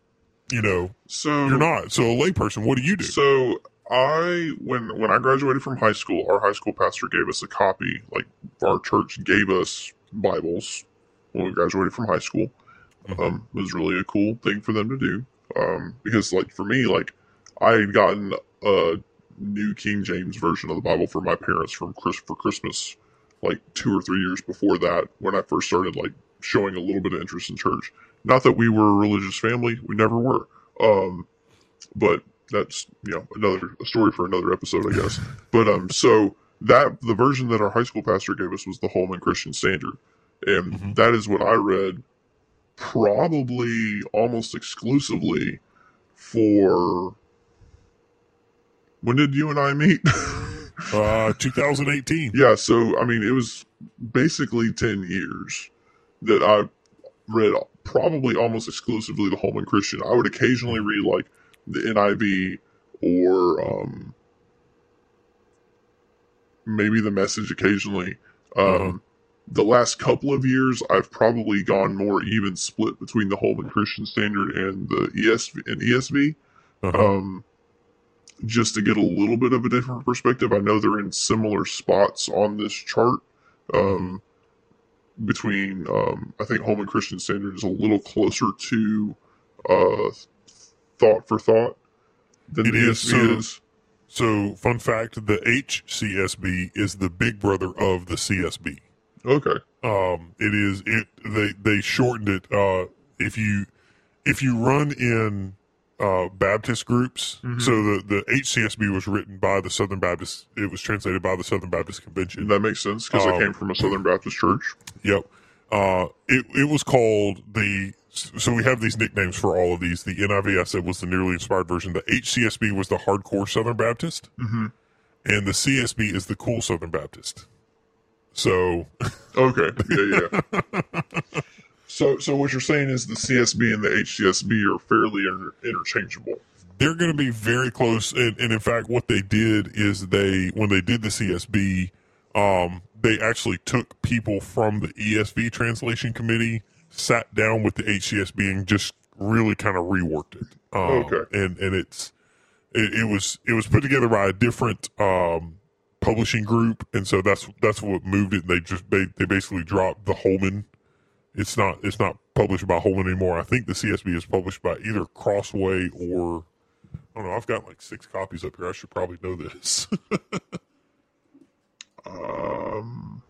you know So you're not. So, a layperson, what do you do? So I when when I graduated from high school, our high school pastor gave us a copy. Like our church gave us Bibles when we graduated from high school. Um, it was really a cool thing for them to do. Um, because like for me, like I had gotten a New King James version of the Bible for my parents from Chris for Christmas, like two or three years before that, when I first started like showing a little bit of interest in church. Not that we were a religious family, we never were. Um, but that's you know another a story for another episode, I guess. but um, so that the version that our high school pastor gave us was the Holman Christian Standard, and Mhm. that is what I read probably almost exclusively for. When did you and I meet? Uh, 2018. yeah, so I mean, it was basically ten years that I read probably almost exclusively the Holman Christian. I would occasionally read like the NIV or um, maybe the Message occasionally. Um, Uh-huh. The last couple of years, I've probably gone more even split between the Holman Christian Standard and the ESV and ESV Uh-huh. um, just to get a little bit of a different perspective. I know they're in similar spots on this chart. Um, between, um, I think Holman Christian Standard is a little closer to uh, thought for thought than It the is, so- is. So, fun fact: the HCSB is the big brother of the CSB. Okay. Um, it is it they they shortened it. Uh, if you if you run in uh, Baptist groups, Mhm. so the the HCSB was written by the Southern Baptist. It was translated by the Southern Baptist Convention. That makes sense because Um, came from a Southern Baptist church. Yep. Uh, it it was called the. So we have these nicknames for all of these. The NIV I said was the nearly inspired version. The HCSB was the hardcore Southern Baptist, hmm and the CSB is the cool Southern Baptist. So Okay. Yeah, yeah. so, so what you're saying is the CSB and the HCSB are fairly inter- interchangeable. they're going to be very close. And, and in fact, what they did is they, when they did the CSB, um, they actually took people from the ESV translation committee, sat down with the HCSB, and just really kind of reworked it. Um, Okay. And and it's it, it was it was put together by a different um, publishing group, and so that's that's what moved it. They just they, they basically dropped the Holman. It's not it's not published by Holman anymore. I think the CSB is published by either Crossway or I don't know. I've got like six copies up here. I should probably know this. Um,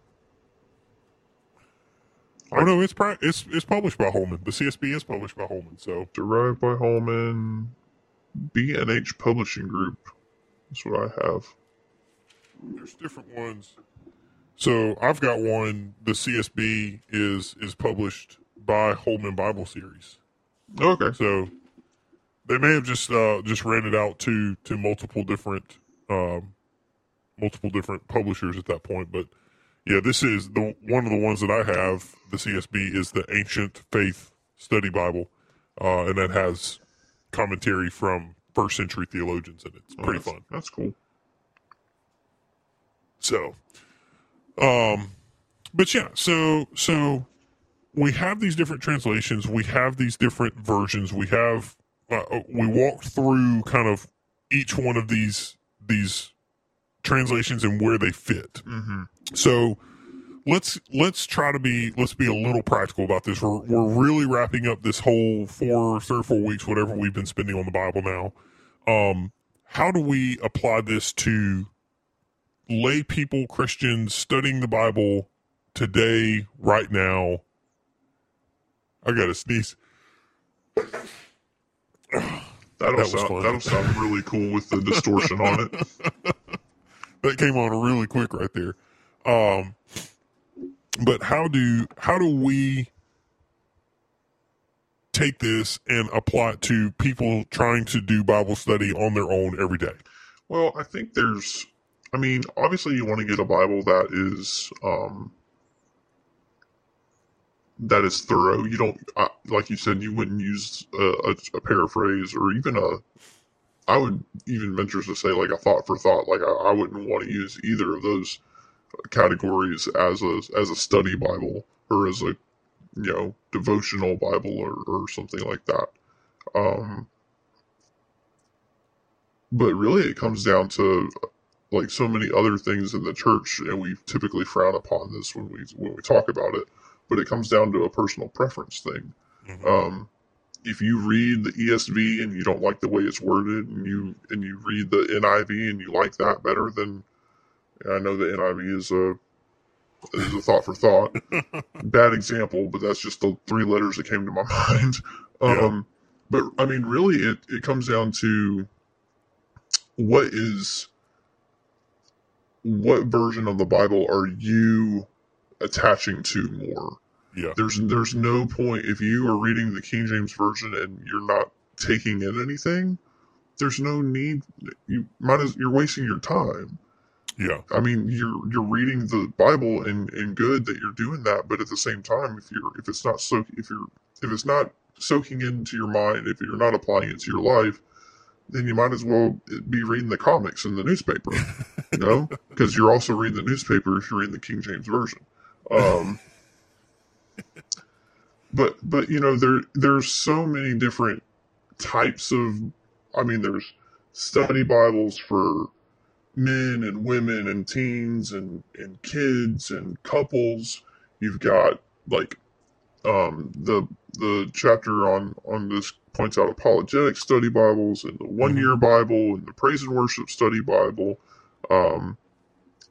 oh no, it's pri- it's it's published by Holman. The CSB is published by Holman. So derived by Holman, B&H Publishing Group. That's what I have. there's different ones. So I've got one. The CSB is is published by Holman Bible Series. Okay. So they may have just uh, just ran it out to to multiple different um, multiple different publishers at that point. But yeah, this is the one of the ones that I have. The CSB is the Ancient Faith Study Bible, uh, and that has commentary from first century theologians in it. It's Oh, pretty that's- fun. That's cool. So, um, but yeah, so so we have these different translations. We have these different versions. We have uh, we walked through kind of each one of these these translations and where they fit. Mm-hmm. So let's let's try to be let's be a little practical about this. We're we're really wrapping up this whole four three or four weeks, whatever we've been spending on the Bible now. Um, how do we apply this to lay people, Christians studying the Bible today, right now? I got to sneeze. That'll That sound that'll sound really cool with the distortion on it. that came on really quick right there. Um, but how do how do we take this and apply it to people trying to do Bible study on their own every day? Well, I think there's. I mean, obviously, you want to get a Bible that is um, that is thorough. You don't, uh, like you said, you wouldn't use a, a, a paraphrase or even a. I would even venture to say like a thought for thought. Like I, I wouldn't want to use either of those categories as a as a study Bible or as a you know devotional Bible or, or something like that. Um, but really, it comes down to like so many other things in the church, and we typically frown upon this when we when we talk about it. But it comes down to a personal preference thing. Um, if you read the ESV and you don't like the way it's worded, and you and you read the NIV and you like that better, then I know the NIV is a is a thought for thought. Bad example, but that's just the three letters that came to my mind. Um, But I mean, really, it it comes down to what is what version of the Bible are you attaching to more? Yeah. There's there's no point if you are reading the King James version and you're not taking in anything. There's no need. You might as you're wasting your time. Yeah. I mean, you're you're reading the Bible and and good that you're doing that, but at the same time, if you're if it's not so if you're if it's not soaking into your mind, if you're not applying it to your life, then you might as well be reading the comics in the newspaper, you know, because you're also reading the newspaper if you're reading the King James version. Um, but but you know there there's so many different types of I mean there's study Bibles for men and women and teens and, and kids and couples. You've got like um, the the chapter on on this points out apologetic study Bibles and the one year Bible and the praise and worship study Bible, um,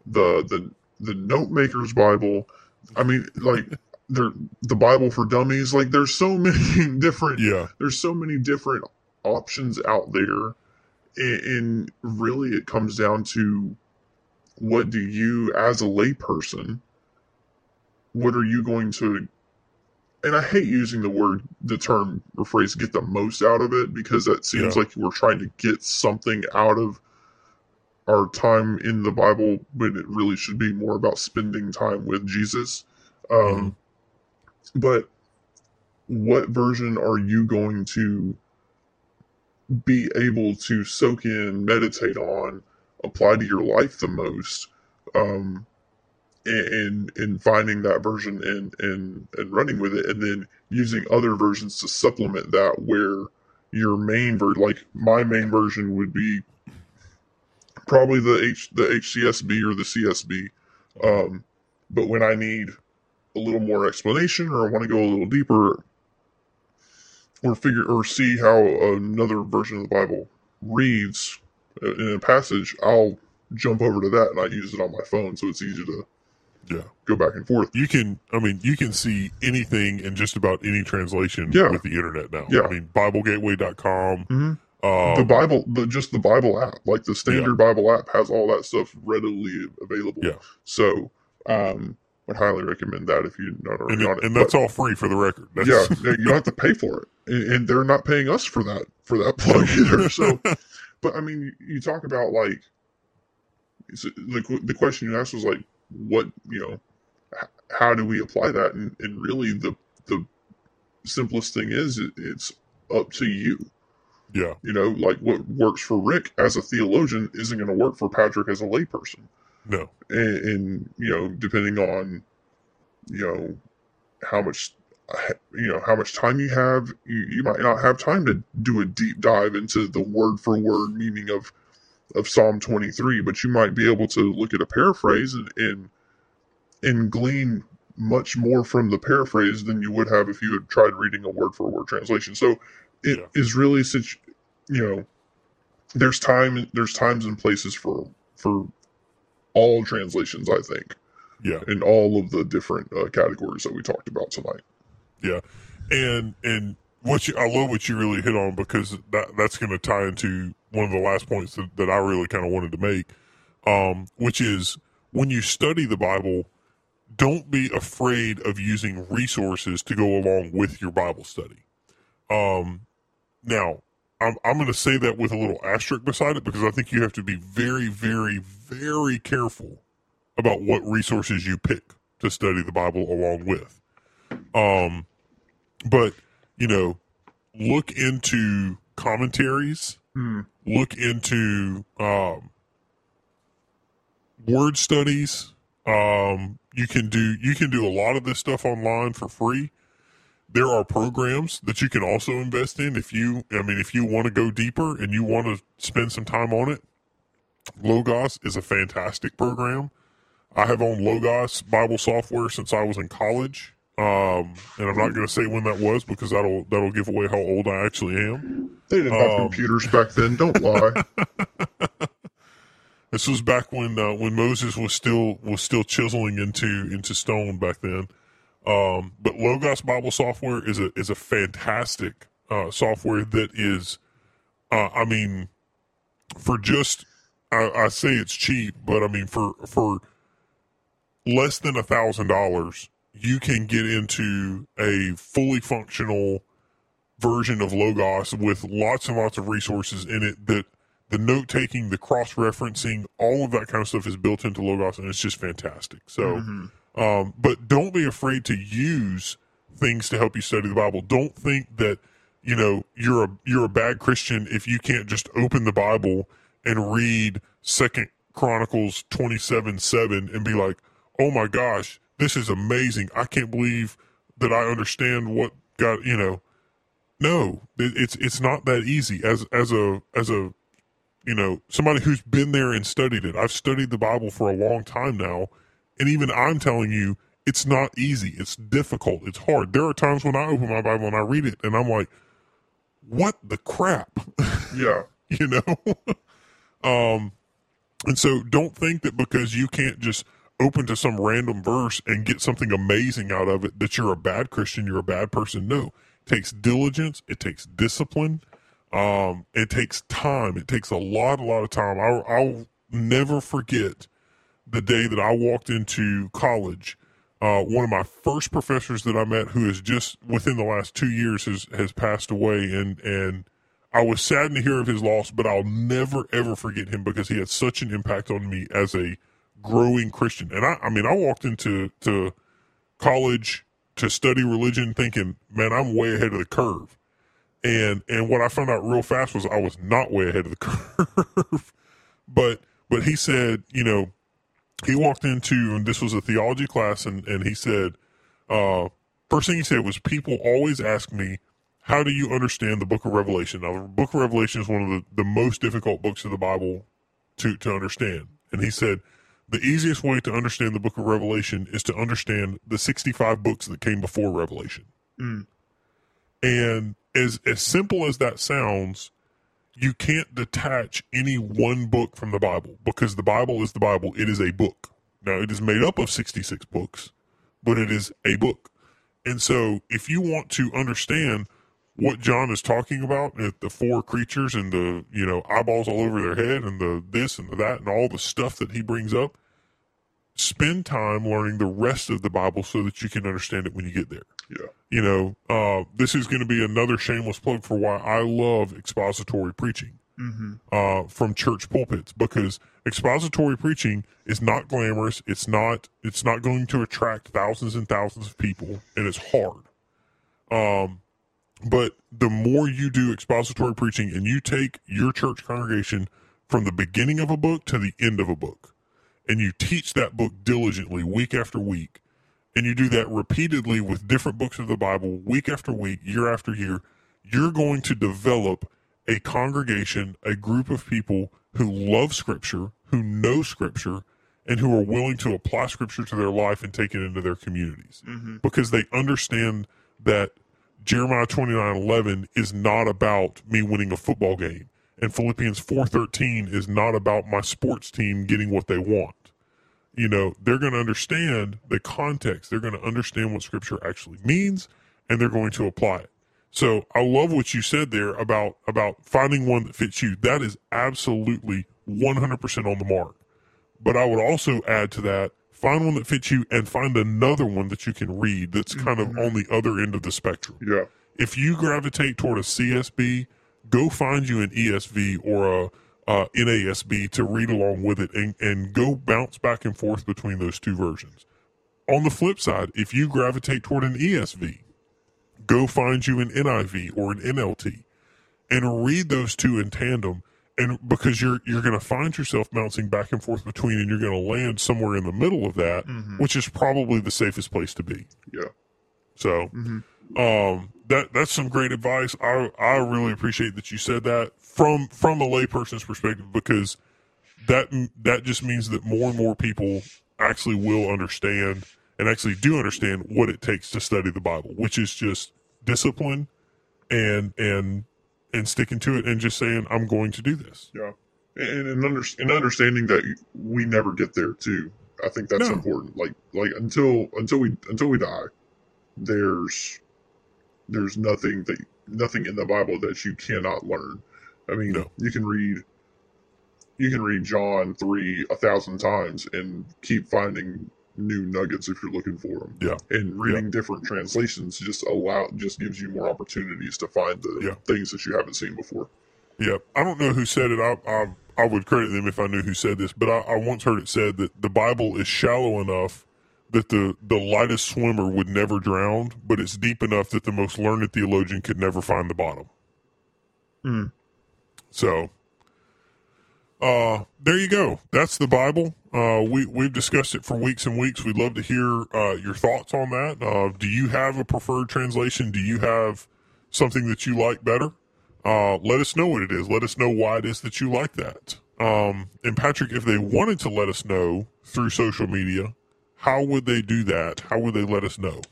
the the the note makers Bible. I mean, like there the Bible for dummies. Like there's so many different Yeah. there's so many different options out there and, and really it comes down to what do you as a layperson what are you going to and i hate using the word the term or phrase get the most out of it because that seems Yeah. like we're trying to get something out of our time in the bible when it really should be more about spending time with jesus. Um, but what version are you going to be able to soak in, meditate on, apply to your life the most, um, and and finding that version and and and running with it, and then using other versions to supplement that. Where your main ver like my main version would be probably the H the HCSB or the CSB, um, but when I need a little more explanation or I want to go a little deeper or figure or see how another version of the Bible reads uh, in a passage, I'll jump over to that and I use it on my phone so it's easy to Yeah. go back and forth. You can, I mean, you can see anything in just about any translation Yeah. with the internet now. Yeah. I mean, BibleGateway.com. Mhm. Uh, the Bible, the just the Bible app, like the standard Bible app, has all that stuff readily available. Yeah. So, um, would highly recommend that if you're not already and, on it. and But- that's all free for the record. That's, yeah, yeah, you don't have to pay for it, and, and they're not paying us for that for that plug either. So, but I mean, you, talk about like the the question you asked was like, what you know, how do we apply that? And, and really, the the simplest thing is it, it's up to you. yeah, You know, like what works for Rick as a theologian isn't going to work for Patrick as a layperson no, and, and you know depending on you know how much you know how much time you have you, you might not have time to do a deep dive into the word for word meaning of of psalm 23 but you might be able to look at a paraphrase and and, and glean much more from the paraphrase than you would have if you had tried reading a word for word translation so it is Yeah. really such you know there's time there's times and places for for all translations, I think, yeah, in all of the different uh, categories that we talked about tonight. yeah. And and what you, I love what you really hit on because that that's going to tie into one of the last points that, that I really kind of wanted to make, um, which is when you study the Bible, don't be afraid of using resources to go along with your Bible study. Um, now, I'm, I'm going to say that with a little asterisk beside it because I think you have to be very, very, very careful about what resources you pick to study the Bible along with. Um, but you know, look into commentaries, look into um, word studies. Um, you can do you can do a lot of this stuff online for free. There are programs that you can also invest in if you I mean if you want to go deeper and you want to spend some time on it. Logos is a fantastic program. I have owned Logos Bible software since I was in college. Um, and I'm not going to say when that was because that'll that'll give away how old I actually am. They didn't have Um, computers back then. Don't lie. This was back when uh, when Moses was still was still chiseling into into stone back then. Um, but Logos Bible software is a is a fantastic uh, software that is, uh, I mean, for just I, I say it's cheap, but I mean for for less than a thousand dollars, you can get into a fully functional version of Logos with lots and lots of resources in it that the note taking, the cross referencing, all of that kind of stuff is built into Logos and it's just fantastic. So, um, but don't be afraid to use things to help you study the Bible. Don't think that, you know, you're a, you're a bad Christian if you can't just open the Bible and read second Chronicles 27, 7 and be like, oh my gosh, this is amazing. I can't believe that I understand what God, you know, no, it, it's it's not that easy. As as a as a you know somebody who's been there and studied it. I've studied the Bible for a long time now, and even I'm telling you, it's not easy. It's difficult. It's hard. There are times when I open my Bible and I read it, and I'm like, "What the crap?" Yeah. you know. um, and so don't think that because you can't just open to some random verse and get something amazing out of it that you're a bad Christian, you're a bad person. No, it takes diligence, it takes discipline, um, it takes time, it takes a lot, a lot of time. I'll, I'll never forget the day that I walked into college. Uh, one of my first professors that I met, who is just within the last two years, has has passed away, and and I was saddened to hear of his loss, but I'll never ever forget him because he had such an impact on me as a growing Christian. And I, I mean, I walked into to college to study religion thinking, man, I'm way ahead of the curve. And and what I found out real fast was I was not way ahead of the curve. but but he said, you know, he walked into and this was a theology class and, and he said, uh, first thing he said was people always ask me, how do you understand the book of Revelation? Now the book of Revelation is one of the, the most difficult books of the Bible to, to understand. And he said, the easiest way to understand the book of Revelation is to understand the 65 books that came before Revelation. Mm. And as as simple as that sounds, you can't detach any one book from the Bible because the Bible is the Bible. It is a book. Now it is made up of 66 books, but it is a book. And so if you want to understand what John is talking about, the four creatures and the, you know, eyeballs all over their head and the this and the that and all the stuff that he brings up, spend time learning the rest of the Bible so that you can understand it when you get there. Yeah. You know, uh, this is going to be another shameless plug for why I love expository preaching uh, from church pulpits because expository preaching is not glamorous. It's not. It's not going to attract thousands and thousands of people, and it's hard. Um, but the more you do expository preaching, and you take your church congregation from the beginning of a book to the end of a book, and you teach that book diligently week after week, and you do that repeatedly with different books of the Bible week after week, year after year, you're going to develop a congregation, a group of people who love Scripture, who know Scripture, and who are willing to apply Scripture to their life and take it into their communities. Mm-hmm. Because they understand that Jeremiah twenty nine eleven is not about me winning a football game, and Philippians four thirteen is not about my sports team getting what they want you know, they're going to understand the context. They're going to understand what scripture actually means and they're going to apply it. So I love what you said there about, about finding one that fits you. That is absolutely 100% on the mark. But I would also add to that, find one that fits you and find another one that you can read that's kind of on the other end of the spectrum. Yeah. If you gravitate toward a CSB, go find you an ESV or a uh, NASB to read along with it and, and go bounce back and forth between those two versions. On the flip side, if you gravitate toward an ESV, go find you an NIV or an NLT and read those two in tandem. And because you're you're going to find yourself bouncing back and forth between, and you're going to land somewhere in the middle of that, which is probably the safest place to be. Yeah. So, um, that that's some great advice. I I really appreciate that you said that from from a layperson's perspective because that that just means that more and more people actually will understand and actually do understand what it takes to study the Bible, which is just discipline and and and sticking to it and just saying I'm going to do this. Yeah. And, and, under, and understanding that we never get there too. I think that's No. important. Like like until until we until we die, there's there's nothing that nothing in the Bible that you cannot learn. I mean, No. you can read you can read John three a thousand times and keep finding new nuggets if you're looking for them. Yeah. And reading different translations just allow just gives you more opportunities to find the Yeah. things that you haven't seen before. Yeah, I don't know who said it. I, I I would credit them if I knew who said this, but I, I once heard it said that the Bible is shallow enough that the the lightest swimmer would never drown, but it's deep enough that the most learned theologian could never find the bottom. Hmm. So, uh, there you go. That's the Bible. Uh, we we've discussed it for weeks and weeks. We'd love to hear uh, your thoughts on that. Uh, do you have a preferred translation? Do you have something that you like better? uh, let us know what it is. Let us know why it is that you like that. Um, and Patrick, if they wanted to let us know through social media, how would they do that? How would they let us know?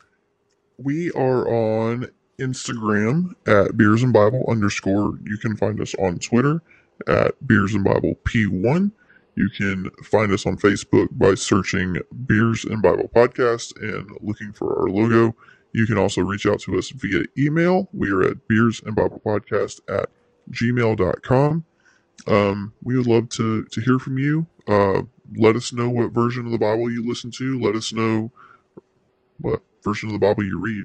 We are on Instagram at Beers and Bible underscore. You can find us on Twitter at Beers and Bible P1. You can find us on Facebook by searching Beers and Bible Podcast and looking for our logo. You can also reach out to us via email. We are at Beers and Bible Podcast at gmail.com. Um, we would love to, to hear from you. Uh, let us know what version of the Bible you listen to. Let us know what version of the Bible you read,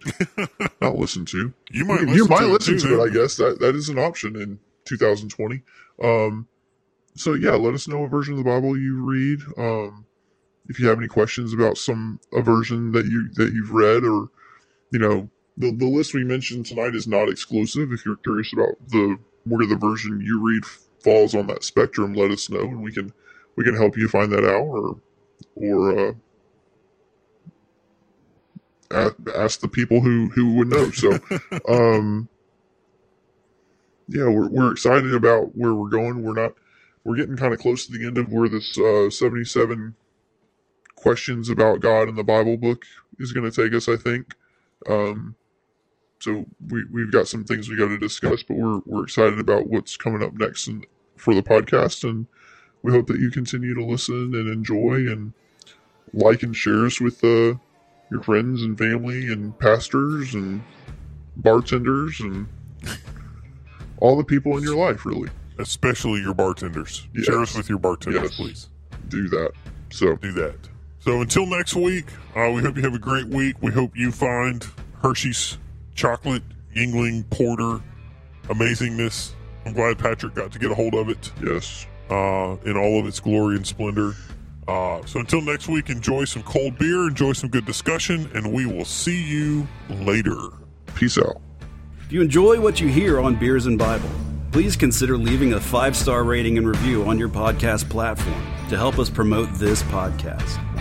not listen to. You might you, listen you might to it listen too, to it. I guess that that is an option in 2020. Um, so yeah, let us know what version of the Bible you read. Um, if you have any questions about some a version that you that you've read, or you know, the the list we mentioned tonight is not exclusive. If you're curious about the where the version you read falls on that spectrum, let us know, and we can we can help you find that out, or or uh, ask the people who who would know. So, um, yeah, we're we're excited about where we're going. We're not we're getting kind of close to the end of where this uh, seventy seven questions about God in the Bible book is going to take us. I think. Um, so we we've got some things we got to discuss, but we're we're excited about what's coming up next and for the podcast, and we hope that you continue to listen and enjoy and like and share us with uh, your friends and family and pastors and bartenders and all the people in your life. Really Especially your bartenders. Yes. Share us with your bartenders, Yes. please. do that. So Do that. So until next week, uh, we hope you have a great week. We hope you find Hershey's chocolate Yuengling Porter amazingness. I'm glad Patrick got to get a hold of it. yes, uh, in all of its glory and splendor. Uh, so until next week, enjoy some cold beer, enjoy some good discussion, and we will see you later. peace out. If you enjoy what you hear on Beers and Bible, please consider leaving a five star rating and review on your podcast platform to help us promote this podcast.